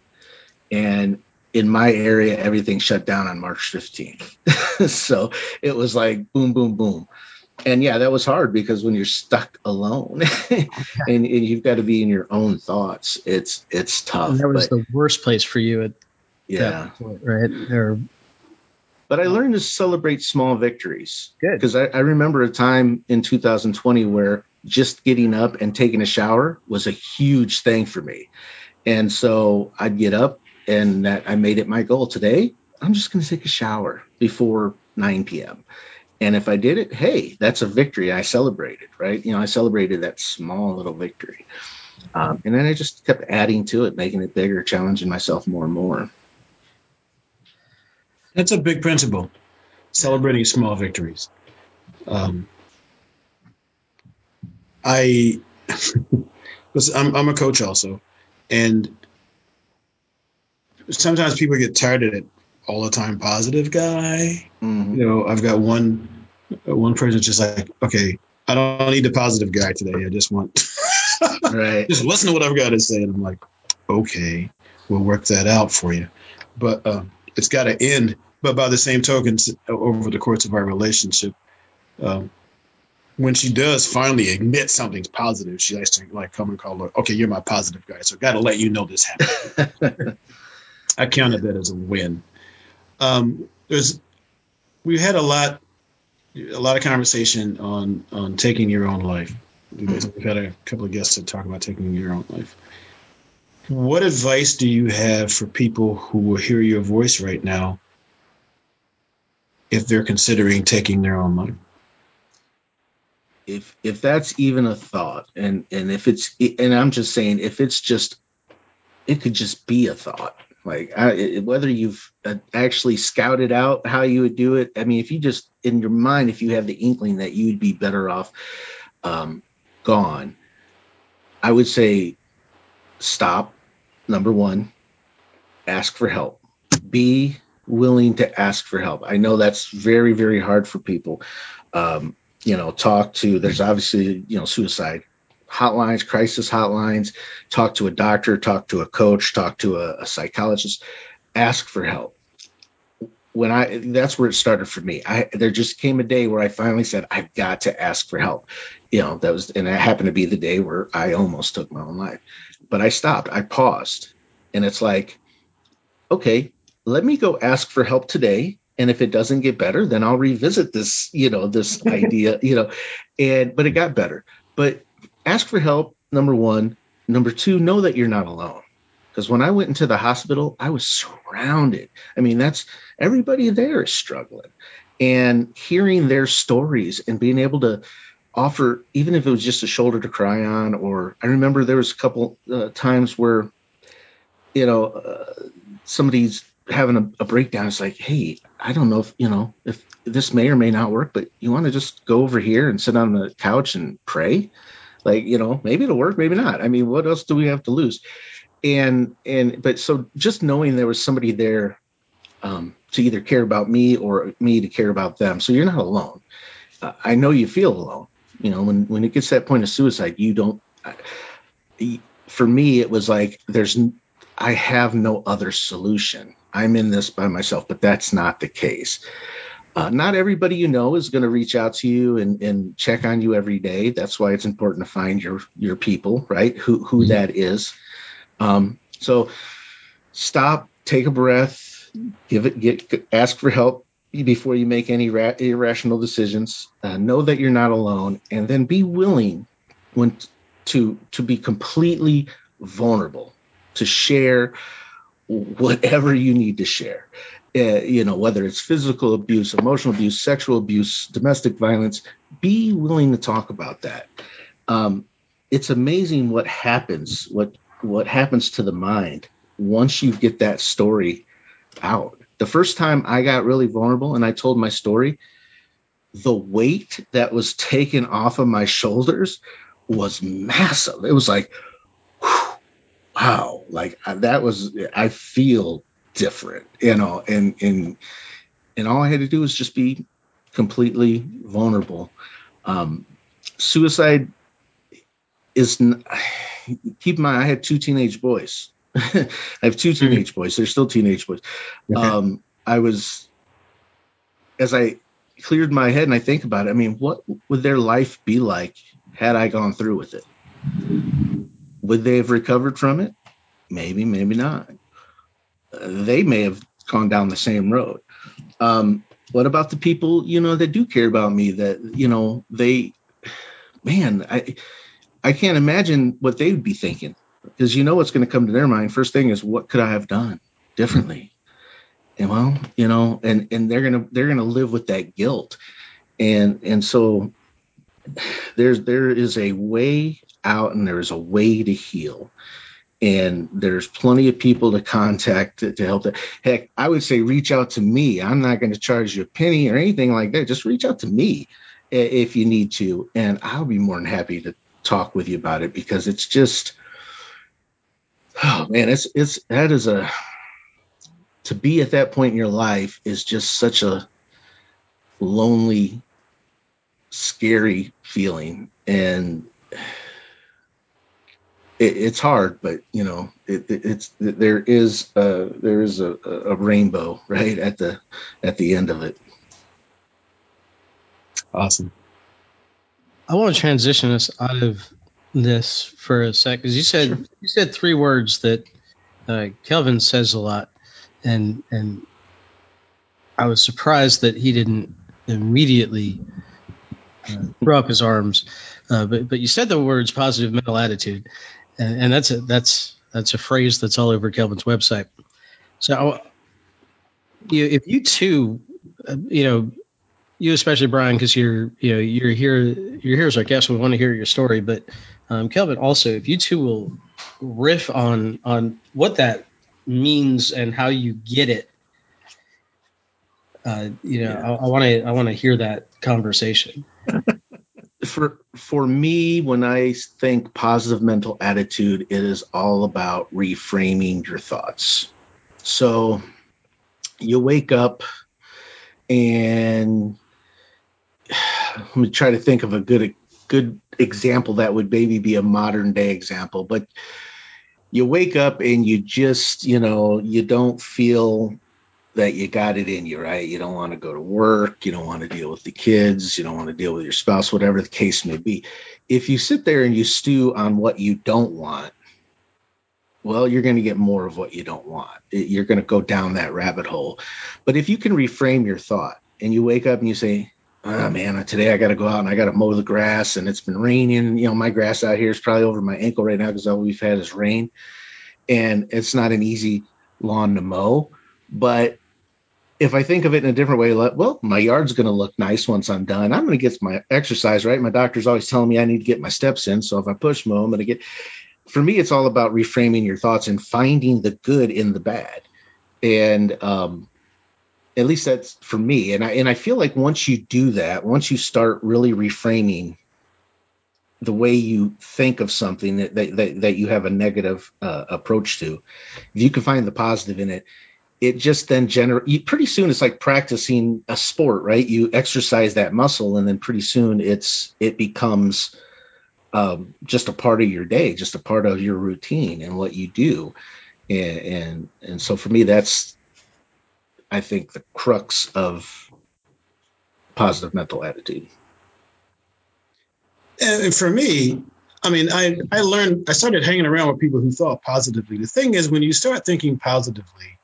And in my area, everything shut down on March 15th. so it was like boom, boom, boom. And yeah, that was hard because when you're stuck alone and, and, you've got to be in your own thoughts, it's it's tough. And that was but, the worst place for you at yeah. that point, right? Or but I learned to celebrate small victories. Good. Because I, I, remember a time in 2020 where just getting up and taking a shower was a huge thing for me. And so I'd get up and that I made it my goal today. I'm just going to take a shower before 9 p.m. And if I did it, hey, that's a victory. I celebrated, right? You know, I celebrated that small little victory. Um, and then I just kept adding to it, making it bigger, challenging myself more and more. That's a big principle. Celebrating small victories. Um, I, I'm, I'm a coach also, and sometimes people get tired of it all the time positive guy. Mm-hmm. You know, I've got one one person just like, okay, I don't need the positive guy today. I just want right. just listen to what I've got to say, and I'm like, okay, we'll work that out for you. But uh, it's got to end. But by the same token, over the course of our relationship, um, when she does finally admit something's positive, she likes to like come and call her, okay, you're my positive guy. So got to let you know this happened. I counted that as a win. Um, there's, we had a lot, a lot of conversation on on taking your own life, We've had a couple of guests that talk about taking your own life. What advice do you have for people who will hear your voice right now if they're considering taking their own life? If if that's even a thought, and and if it's and I'm just saying, if it's just, it could just be a thought. Like I, whether you've uh, actually scouted out how you would do it. I mean, if you just in your mind, if you have the inkling that you'd be better off um, gone, I would say stop. Number one, ask for help. Be willing to ask for help. I know that's very, very hard for people. Um, you know, talk to, there's obviously, you know, suicide hotlines, crisis hotlines, talk to a doctor, talk to a coach, talk to a, a psychologist, ask for help. When I, that's where it started for me. I, there just came a day where I finally said, I've got to ask for help. You know, that was, and it happened to be the day where I almost took my own life, but I stopped, I paused, and it's like, okay, let me go ask for help today and if it doesn't get better then i'll revisit this you know this idea you know and but it got better but ask for help number one number two know that you're not alone because when i went into the hospital i was surrounded i mean that's everybody there is struggling and hearing their stories and being able to offer even if it was just a shoulder to cry on or i remember there was a couple uh, times where you know uh, somebody's having a, a, breakdown. It's like, hey, I don't know if you know if this may or may not work, but you want to just go over here and sit on the couch and pray. Like, you know, maybe it'll work, maybe not. I mean, what else do we have to lose? And and but so just knowing there was somebody there um, to either care about me or me to care about them, so you're not alone. Uh, I know you feel alone. You know, when when it gets to that point of suicide, you don't. I, for me, it was like there's I have no other solution. I'm in this by myself, but that's not the case. Uh, not everybody you know is going to reach out to you and, and check on you every day. That's why it's important to find your your people, right? Who who mm-hmm. that is. Um, so stop, take a breath, give it, get ask for help before you make any ra- irrational decisions. Uh, know that you're not alone, and then be willing when to to be completely vulnerable to share whatever you need to share. Uh, you know, whether it's physical abuse, emotional abuse, sexual abuse, domestic violence, be willing to talk about that. Um, it's amazing what happens, what what happens to the mind once you get that story out. The first time I got really vulnerable and I told my story, the weight that was taken off of my shoulders was massive. It was like, wow, like that was, I feel different, you know, and, and, and all I had to do was just be completely vulnerable. Um, suicide is, keep in mind, I had two teenage boys. I have two hmm. teenage boys. They're still teenage boys. Okay. Um, I was, as I cleared my head and I think about it, I mean, what would their life be like had I gone through with it? Would they have recovered from it? Maybe, maybe not. Uh, they may have gone down the same road. Um, what about the people you know that do care about me? That you know they, man, I I can't imagine what they would be thinking because you know what's going to come to their mind. First thing is what could I have done differently? And well, you know, and and they're gonna they're gonna live with that guilt, and and so there's there is a way out and there is a way to heal. And there's plenty of people to contact to, to help that. Heck i would say reach out to me. I'm not going to charge you a penny or anything like that. Just reach out to me if you need to and i'll be more than happy to talk with you about it because it's just oh man it's it's that is a to be at that point in your life is just such a lonely scary feeling and it, it's hard, but you know, it, it, it's there is a, there is a, a rainbow right at the at the end of it. Awesome. I want to transition us out of this for a sec because you said sure. you said three words that uh, Kelvin says a lot, and and I was surprised that he didn't immediately uh, throw up his arms Uh, but but you said the words positive mental attitude, and, and that's a that's that's a phrase that's all over Kelvin's website. So, you if you too, uh, you know, you especially Brian, because you're you know you're here you're here as our guest. We want to hear your story, but um, Kelvin also, if you two will riff on on what that means and how you get it, uh, you know, I want to I want to hear that conversation. for for me, when I think positive mental attitude, it is all about reframing your thoughts. So you wake up and let me try to think of a good good example that would maybe be a modern day example but you wake up and you just you know you don't feel that you got it in you right? You don't want to go to work you don't want to deal with the kids you don't want to deal with your spouse whatever the case may be. If you sit there and you stew on what you don't want well you're going to get more of what you don't want. You're going to go down that rabbit hole. But if you can reframe your thought and you wake up and you say oh man, today I got to go out and I got to mow the grass and it's been raining. You know, my grass out here is probably over my ankle right now because all we've had is rain. And it's not an easy lawn to mow. But if I think of it in a different way, like, well, my yard's going to look nice once I'm done. I'm going to get my exercise, right? My doctor's always telling me I need to get my steps in. So if I push mow, I'm going to get. For me, it's all about reframing your thoughts and finding the good in the bad. And um, at least that's for me. And i and i feel like once you do that once you start really reframing the way you think of something that that, that, you have a negative uh, approach to if you can find the positive in it it just then generate pretty soon it's like practicing a sport right? You exercise that muscle and then pretty soon it's it becomes um, just a part of your day just a part of your routine and what you do. And and, and so for me that's I think, the crux of positive mental attitude. And for me, I mean, I, I learned, I started hanging around with people who thought positively. The thing is, when you start thinking positively,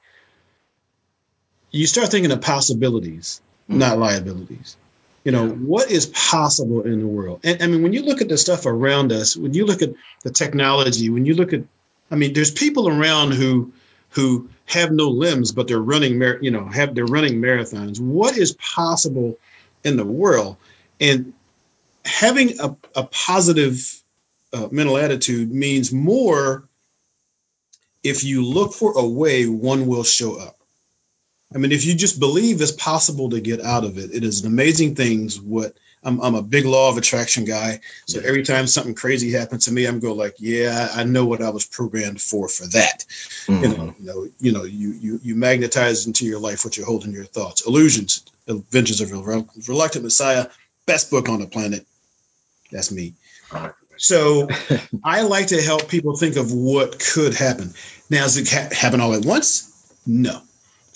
you start thinking of possibilities, mm-hmm. not liabilities. You know, yeah. what is possible in the world? And I mean, when you look at the stuff around us, when you look at the technology, when you look at, I mean, there's people around who, who have no limbs, but they're running, you know, have they're running marathons. What is possible in the world? And having a, a positive uh, mental attitude means more. If you look for a way, one will show up. I mean, if you just believe it's possible to get out of it, it is an amazing things what I'm, I'm a big law of attraction guy. So every time something crazy happens to me, I'm go like, yeah, I know what I was programmed for for that. Mm-hmm. You know, you know, you know, you you you magnetize into your life what you hold in your thoughts. Illusions, Adventures of a Reluctant Messiah, best book on the planet. That's me. So I like to help people think of what could happen. Now, does it ha- happen all at once? No.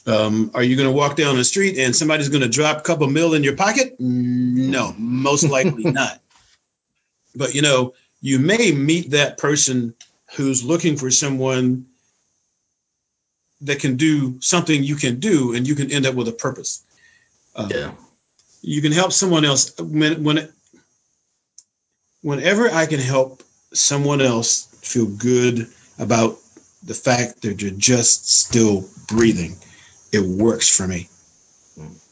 Um, are you going to walk down the street and somebody's going to drop a couple mil in your pocket? No, most likely not. But you know, you may meet that person who's looking for someone that can do something you can do, and you can end up with a purpose. Um, yeah. You can help someone else when when whenever I can help someone else feel good about the fact that you're just still breathing it works for me.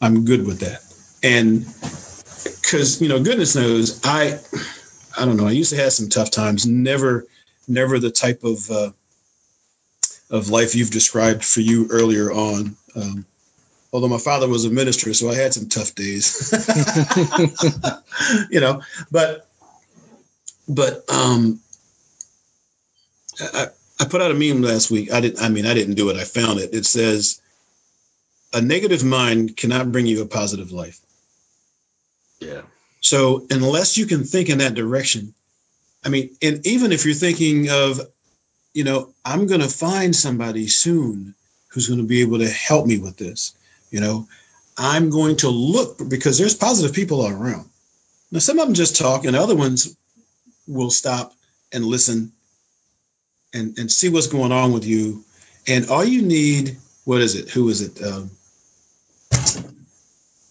I'm good with that. And because you know, goodness knows, I I don't know. I used to have some tough times. Never, never the type of uh, of life you've described for you earlier on. Um, although my father was a minister, so I had some tough days. you know, but but um, I, I put out a meme last week. I didn't. I mean, I didn't do it. I found it. It says a negative mind cannot bring you a positive life. Yeah. So unless you can think in that direction, I mean, and even if you're thinking of, you know, I'm going to find somebody soon who's going to be able to help me with this, you know, I'm going to look because there's positive people all around. Now, some of them just talk, and other ones will stop and listen and, and see what's going on with you. And all you need, what is it? Who is it? Um,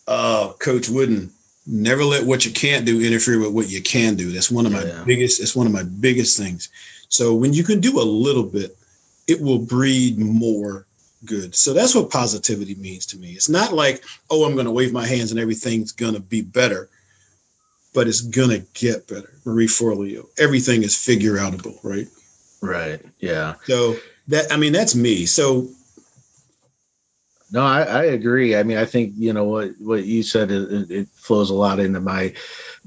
uh, Coach Wooden. Never let what you can't do interfere with what you can do. That's one of my yeah. biggest. It's one of my biggest things. So when you can do a little bit, it will breed more good. So that's what positivity means to me. It's not like, oh, I'm going to wave my hands and everything's going to be better, but it's going to get better. Marie Forleo. Everything is figure outable, right? Right. Yeah. So that I mean that's me. So no, I, I, agree. I mean, I think you know what what you said. It, it flows a lot into my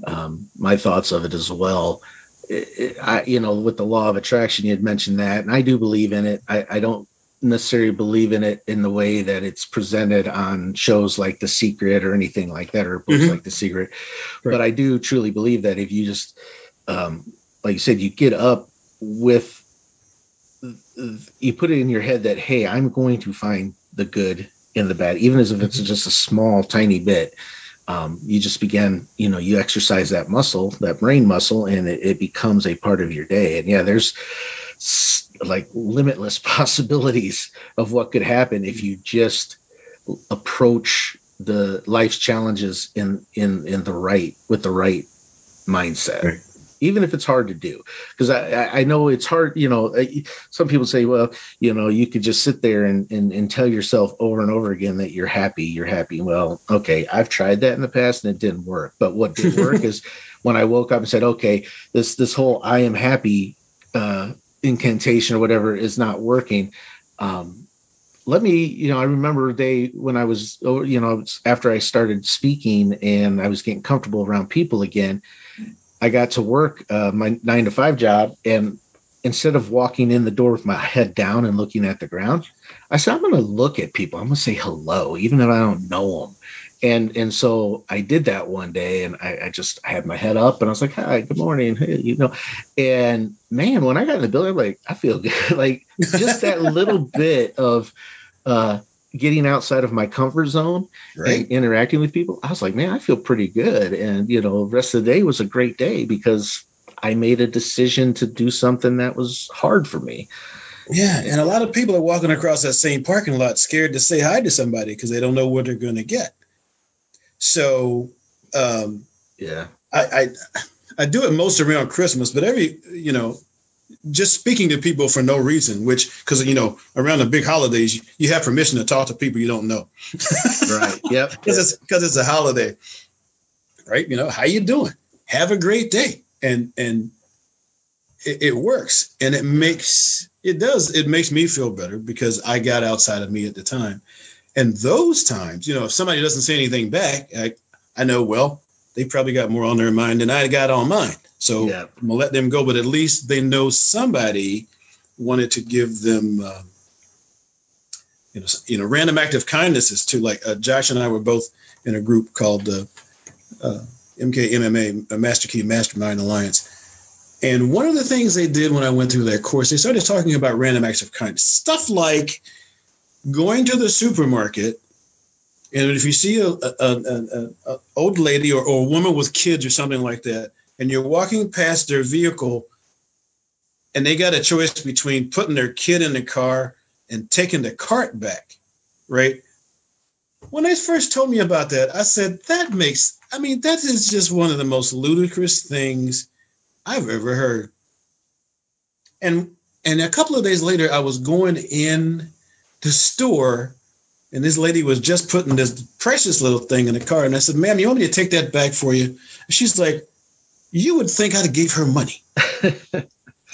um, my thoughts of it as well. It, it, I, you know, with the law of attraction, you had mentioned that, and I do believe in it. I, I don't necessarily believe in it in the way that it's presented on shows like The Secret or anything like that, or books mm-hmm. like The Secret. Right. But I do truly believe that if you just, um, like you said, you get up with you put it in your head that hey i'm going to find the good and the bad. Even as if it's just a small tiny bit um, you just begin you know you exercise that muscle that brain muscle and it, it becomes a part of your day. And yeah there's like limitless possibilities of what could happen if you just approach the life's challenges in in in the right with the right mindset. Right even if it's hard to do. Because I, I know it's hard, you know, some people say, well, you know, you could just sit there and, and, and tell yourself over and over again that you're happy, you're happy. Well, okay, I've tried that in the past and it didn't work. But what did work is when I woke up and said, okay, this, this whole I am happy uh, incantation or whatever is not working. Um, let me, you know, I remember a day when I was, oh, you know, after I started speaking and I was getting comfortable around people again, I got to work uh, my nine to five job, and instead of walking in the door with my head down and looking at the ground, I said, I'm going to look at people. I'm going to say hello, even if I don't know them. And and so I did that one day, and I, I just I had my head up, and I was like, "Hi, good morning," hey, you know. And man, when I got in the building, I'm like I feel good. like just that little bit of uh, getting outside of my comfort zone right. and interacting with people, I was like, man, I feel pretty good. And, you know, the rest of the day was a great day because I made a decision to do something that was hard for me. Yeah. And a lot of people are walking across that same parking lot scared to say hi to somebody because they don't know what they're going to get. So, um, yeah, I, I, I do it most around Christmas, but every, you know, just speaking to people for no reason, which because you know around the big holidays you have permission to talk to people you don't know. right. Yep. Because it's because it's a holiday, right? You know how you doing? Have a great day, and and it, it works, and it makes it does it makes me feel better because I got outside of me at the time, and those times, you know, if somebody doesn't say anything back, I I know well they probably got more on their mind than I got on mine. So yeah. I'm gonna let them go, but at least they know somebody wanted to give them, uh, you know, you know, random act of kindnesses to like uh, Josh and I were both in a group called uh, uh, MKMMA, Master Key Mastermind Alliance. And one of the things they did when I went through that course, they started talking about random acts of kindness, stuff like going to the supermarket and if you see a, a, a, a old lady or, or, a woman with kids or something like that, and you're walking past their vehicle, and they got a choice between putting their kid in the car and taking the cart back, right? When they first told me about that, I said that makes. I mean, that is just one of the most ludicrous things I've ever heard. And and a couple of days later, I was going in the store and this lady was just putting this precious little thing in the car. And I said, ma'am, you want me to take that back for you? And she's like, you would think I'd give her money.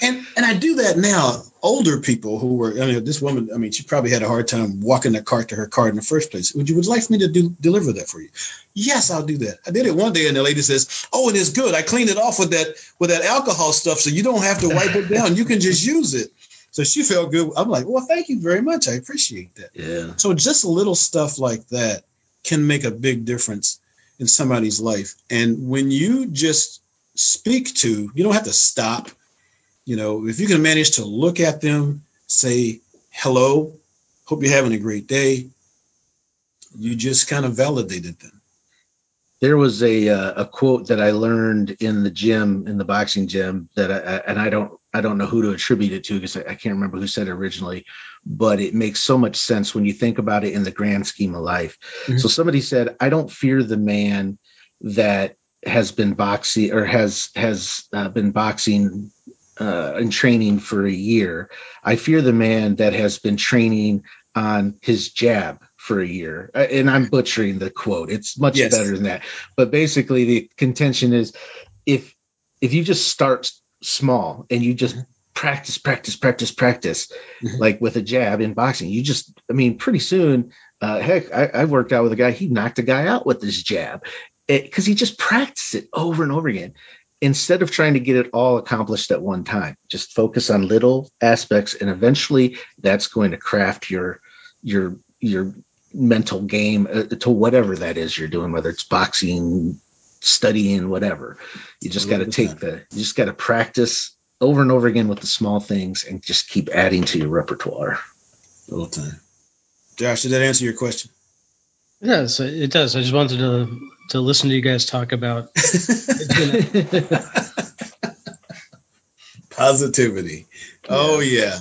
and and I do that now. Older people who were, I mean, this woman, I mean, she probably had a hard time walking the cart to her car in the first place. Would you would like me to do deliver that for you? Yes, I'll do that. I did it one day, and the lady says, "Oh, it is good. I cleaned it off with that with that alcohol stuff, so you don't have to wipe it down. You can just use it." So she felt good. I'm like, well, thank you very much. I appreciate that. Yeah. So just little stuff like that can make a big difference in somebody's life. And when you just speak to, you don't have to stop. You know, if you can manage to look at them, say hello, hope you're having a great day, you just kind of validated them. There was a uh, a quote that I learned in the gym in the boxing gym that I, and I don't I don't know who to attribute it to because I, I can't remember who said it originally, but it makes so much sense when you think about it in the grand scheme of life. Mm-hmm. So somebody said, I don't fear the man that has been boxing or has has uh, been boxing uh, and training for a year. I fear the man that has been training on his jab for a year. Uh, and I'm butchering the quote. It's much yes. better than that. But basically, the contention is if if you just start small and you just practice, practice, practice, practice, mm-hmm. like with a jab in boxing, you just, I mean, pretty soon, uh, heck, I, I worked out with a guy. He knocked a guy out with his jab because he just practiced it over and over again instead of trying to get it all accomplished at one time just focus on little aspects and eventually that's going to craft your your your mental game uh, to whatever that is you're doing whether it's boxing studying whatever. You just got to take the you just got to practice over and over again with the small things and just keep adding to your repertoire. All the time. Josh did that answer your question? Yes it does. I just wanted to to listen to you guys talk about positivity. Oh yeah,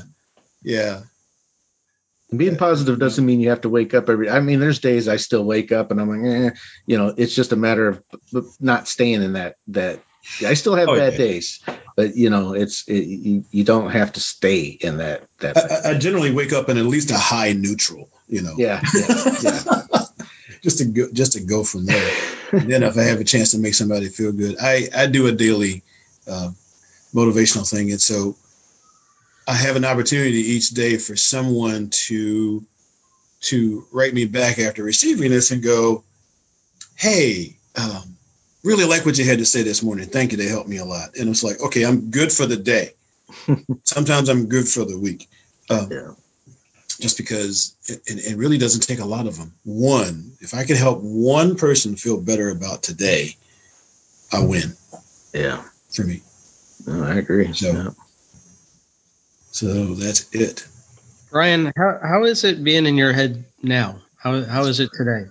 yeah. Being positive doesn't mean you have to wake up every. I mean, there's days I still wake up and I'm like, eh, you know, it's just a matter of not staying in that that. I still have oh, bad yeah. days, but you know, it's it, you, you don't have to stay in that. That I, I, generally wake up in at least a high neutral. You know. Yeah. yeah, yeah. just to go, just to go from there. then if I have a chance to make somebody feel good, I I do a daily uh, motivational thing, and so I have an opportunity each day for someone to to write me back after receiving this and go, "Hey, um, really like what you had to say this morning. Thank you. They helped me a lot." And it's like, okay, I'm good for the day. Sometimes I'm good for the week. Um, yeah just because it, it, really doesn't take a lot of them. One, if I can help one person feel better about today, I win. Yeah. For me. No, I agree. So, yeah. So that's it. Brian, how, how is it being in your head now? How, how is it today?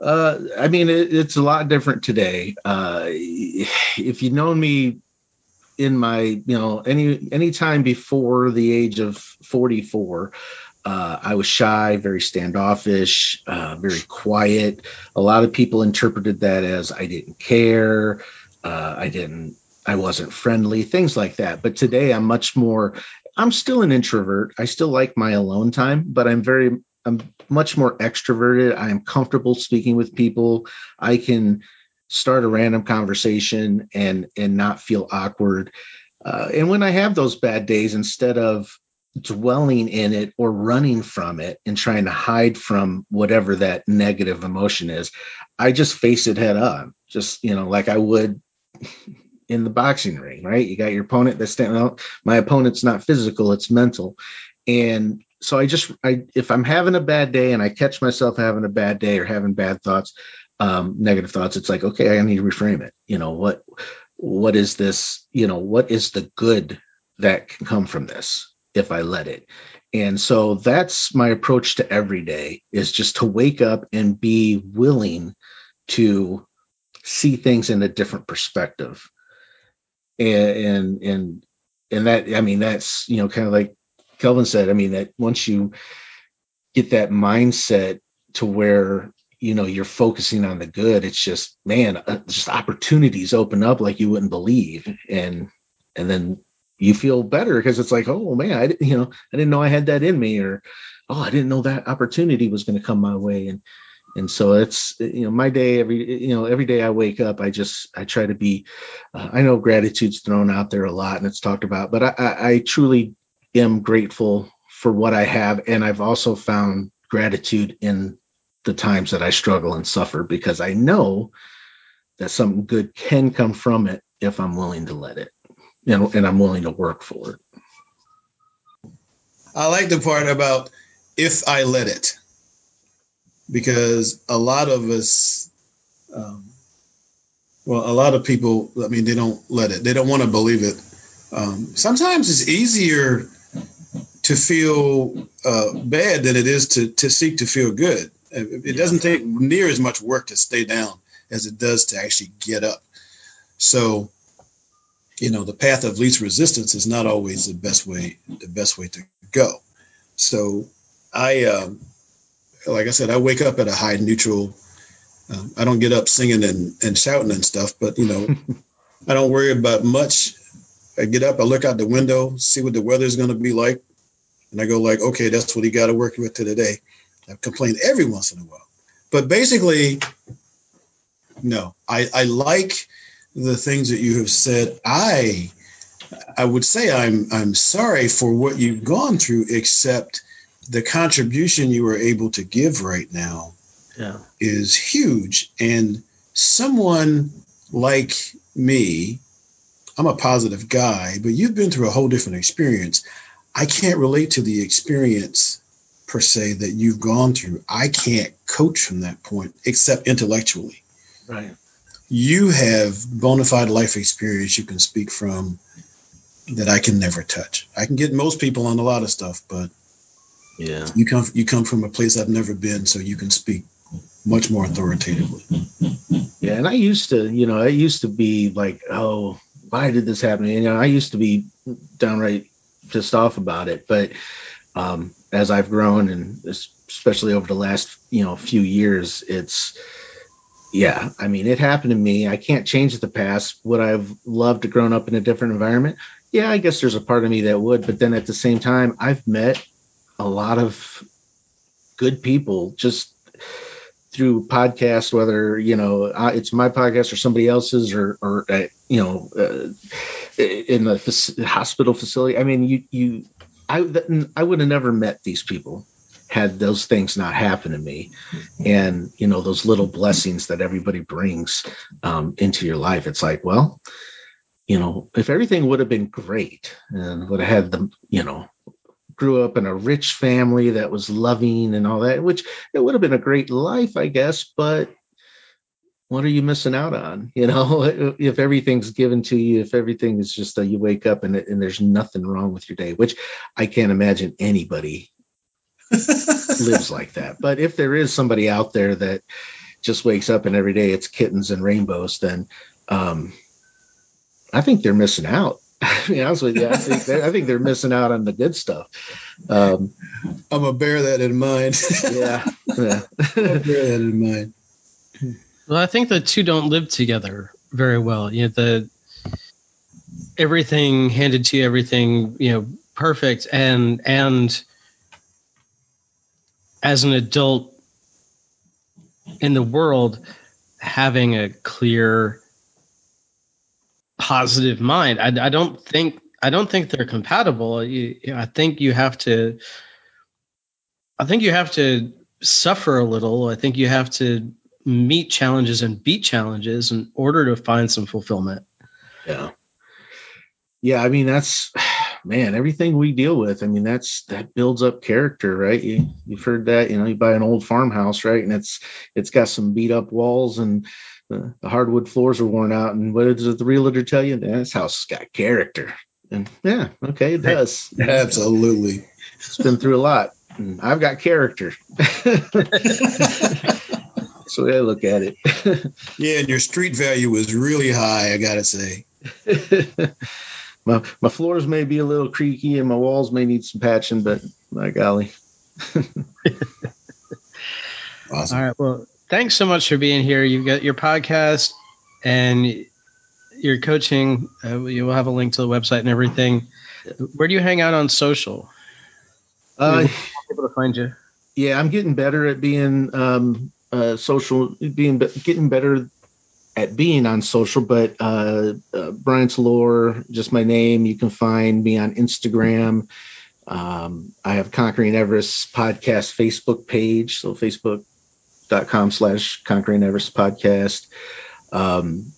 Uh, I mean, it, it's a lot different today. Uh, if you'd known me in my, you know, any any time before the age of 44, uh, I was shy, very standoffish, uh, very quiet. A lot of people interpreted that as I didn't care, uh, I didn't, I wasn't friendly, things like that. But today I'm much more. I'm still an introvert. I still like my alone time, but I'm very, I'm much more extroverted. I am comfortable speaking with people. I can start a random conversation and and not feel awkward. Uh, and when I have those bad days, instead of dwelling in it or running from it and trying to hide from whatever that negative emotion is i just face it head on just you know like i would in the boxing ring right you got your opponent that's standing out my opponent's not physical it's mental and so i just i if i'm having a bad day and i catch myself having a bad day or having bad thoughts um negative thoughts it's like okay i need to reframe it you know what what is this you know what is the good that can come from this if I let it. And so that's my approach to every day is just to wake up and be willing to see things in a different perspective. And and and, that I mean that's you know kind of like Kelvin said, I mean that once you get that mindset to where you know you're focusing on the good it's just man uh, just opportunities open up like you wouldn't believe. And and then you feel better because it's like, oh man, I you know I didn't know I had that in me, or oh I didn't know that opportunity was going to come my way, and and so it's you know my day every you know every day I wake up I just I try to be uh, I know gratitude's thrown out there a lot and it's talked about, but I, I, I truly am grateful for what I have, and I've also found gratitude in the times that I struggle and suffer because I know that something good can come from it if I'm willing to let it and, and I'm willing to work for it. I like the part about if I let it, because a lot of us, um, well, a lot of people, I mean, they don't let it, they don't want to believe it. Um, sometimes it's easier to feel uh, bad than it is to, to seek to feel good. It, it doesn't take near as much work to stay down as it does to actually get up. So you know the path of least resistance is not always the best way the best way to go so i um, like i said i wake up at a high neutral Um, I don't get up singing and, and shouting and stuff, but you know, I don't worry about much. I get up, I look out the window, see what the weather is going to be like, and I go like, okay, that's what he got to work with today. I complain every once in a while, but basically, no. I I like the things that you have said. I I would say I'm I'm sorry for what you've gone through, except the contribution you are able to give right now yeah. is huge. And someone like me, I'm a positive guy, but you've been through a whole different experience. I can't relate to the experience per se that you've gone through. I can't coach from that point except intellectually. Right. You have bona fide life experience you can speak from that I can never touch. I can get most people on a lot of stuff, but yeah, you come you come from a place I've never been, so you can speak much more authoritatively. Yeah, and I used to, you know, I used to be like, oh, why did this happen? You know, I used to be downright pissed off about it, but um, as I've grown and especially over the last, you know, few years, it's yeah, I mean, it happened to me. I can't change the past. Would I've loved to grown up in a different environment? Yeah, I guess there's a part of me that would, but then at the same time, I've met a lot of good people just through podcasts, whether you know it's my podcast or somebody else's, or or uh, you know, uh, in the hospital facility. I mean, you you, I I would have never met these people had those things not happened to me and you know those little blessings that everybody brings um, into your life it's like well you know if everything would have been great and would have had the you know grew up in a rich family that was loving and all that which it would have been a great life i guess but what are you missing out on you know if everything's given to you if everything is just that you wake up and, and there's nothing wrong with your day which i can't imagine anybody lives like that. But if there is somebody out there that just wakes up and every day it's kittens and rainbows, then um, I think they're missing out. To be honest with you, I think they're, I think they're missing out on the good stuff. Um, I'm gonna bear that in mind. yeah, yeah. I'll bear that in mind. Well, I think the two don't live together very well. You know, the everything handed to you, everything you know, perfect, and and as an adult in the world, having a clear, positive mind. I, I don't think I don't think they're compatible. You, I think you have to. I think you have to suffer a little. I think you have to meet challenges and beat challenges in order to find some fulfillment. Yeah. Yeah, I mean that's man, everything we deal with, I mean, that's that builds up character, right? You you've heard that, you know, you buy an old farmhouse, right? And it's it's got some beat up walls and the, the hardwood floors are worn out. And what does the realtor tell you? This house has got character. And yeah, okay, it does. Absolutely. It's been through a lot. And I've got character. That's the way I look at it. yeah, and your street value was really high, I gotta say my my floors may be a little creaky and my walls may need some patching, but my golly. awesome. All right. Well, thanks so much for being here. You've got your podcast and your coaching. Uh, you will have a link to the website and everything. Where do you hang out on social? Uh, able to find you. Yeah, I'm getting better at being um, uh, social, being getting better at being on social, but uh, uh, Brian Talor, just my name. You can find me on Instagram. Um, I have Conquering Everest podcast Facebook page, so facebook.com slash Conquering Everest podcast. Um,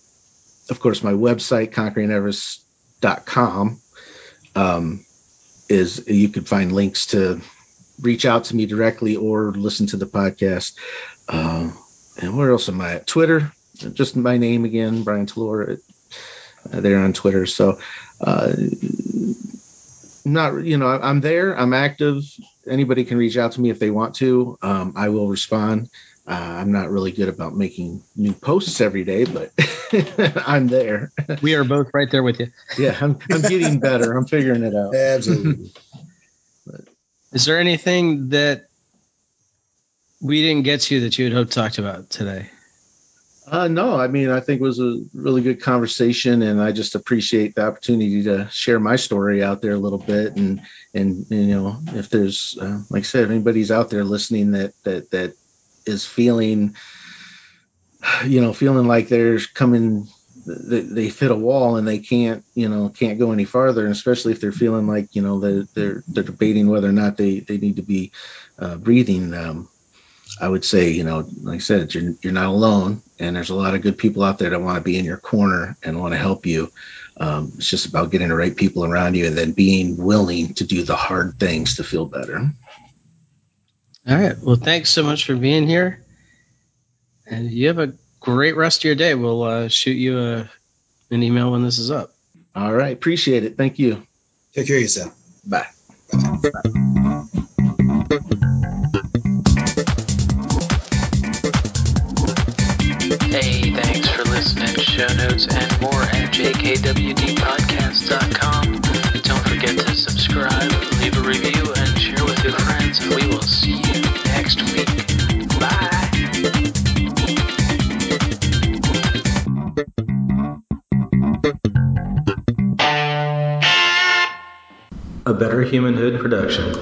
of course, my website, conqueringeverest.com, um, is you can find links to reach out to me directly or listen to the podcast. Uh, and where else am I at? Twitter, just my name again, Brian Talor, uh, there on Twitter. So, uh, not you know, I'm there. I'm active. Anybody can reach out to me if they want to. Um, I will respond. Uh, I'm not really good about making new posts every day, but I'm there. We are both right there with you. Yeah, I'm, I'm getting better. I'm figuring it out. Absolutely. but, Is there anything that we didn't get to that you had hoped talked about today? Uh, no, I mean, I think it was a really good conversation, and I just appreciate the opportunity to share my story out there a little bit. And and, you know, if there's, uh, like I said, if anybody's out there listening that that that is feeling, you know, feeling like they're coming, they, they hit a wall and they can't, you know, can't go any farther, and especially if they're feeling like, you know, they're they're, they're debating whether or not they they need to be uh, breathing. Um, I would say, you know, like I said, you're, you're not alone, and there's a lot of good people out there that want to be in your corner and want to help you. Um, it's just about getting the right people around you and then being willing to do the hard things to feel better. All right. Well, thanks so much for being here, and you have a great rest of your day. We'll uh, shoot you a, an email when this is up. All right. Appreciate it. Thank you. Take care of yourself. Bye. Hey, jkwdpodcast.com. Don't forget to subscribe, leave a review, and share with your friends, and we will see you next week. Bye. A Better Humanhood production.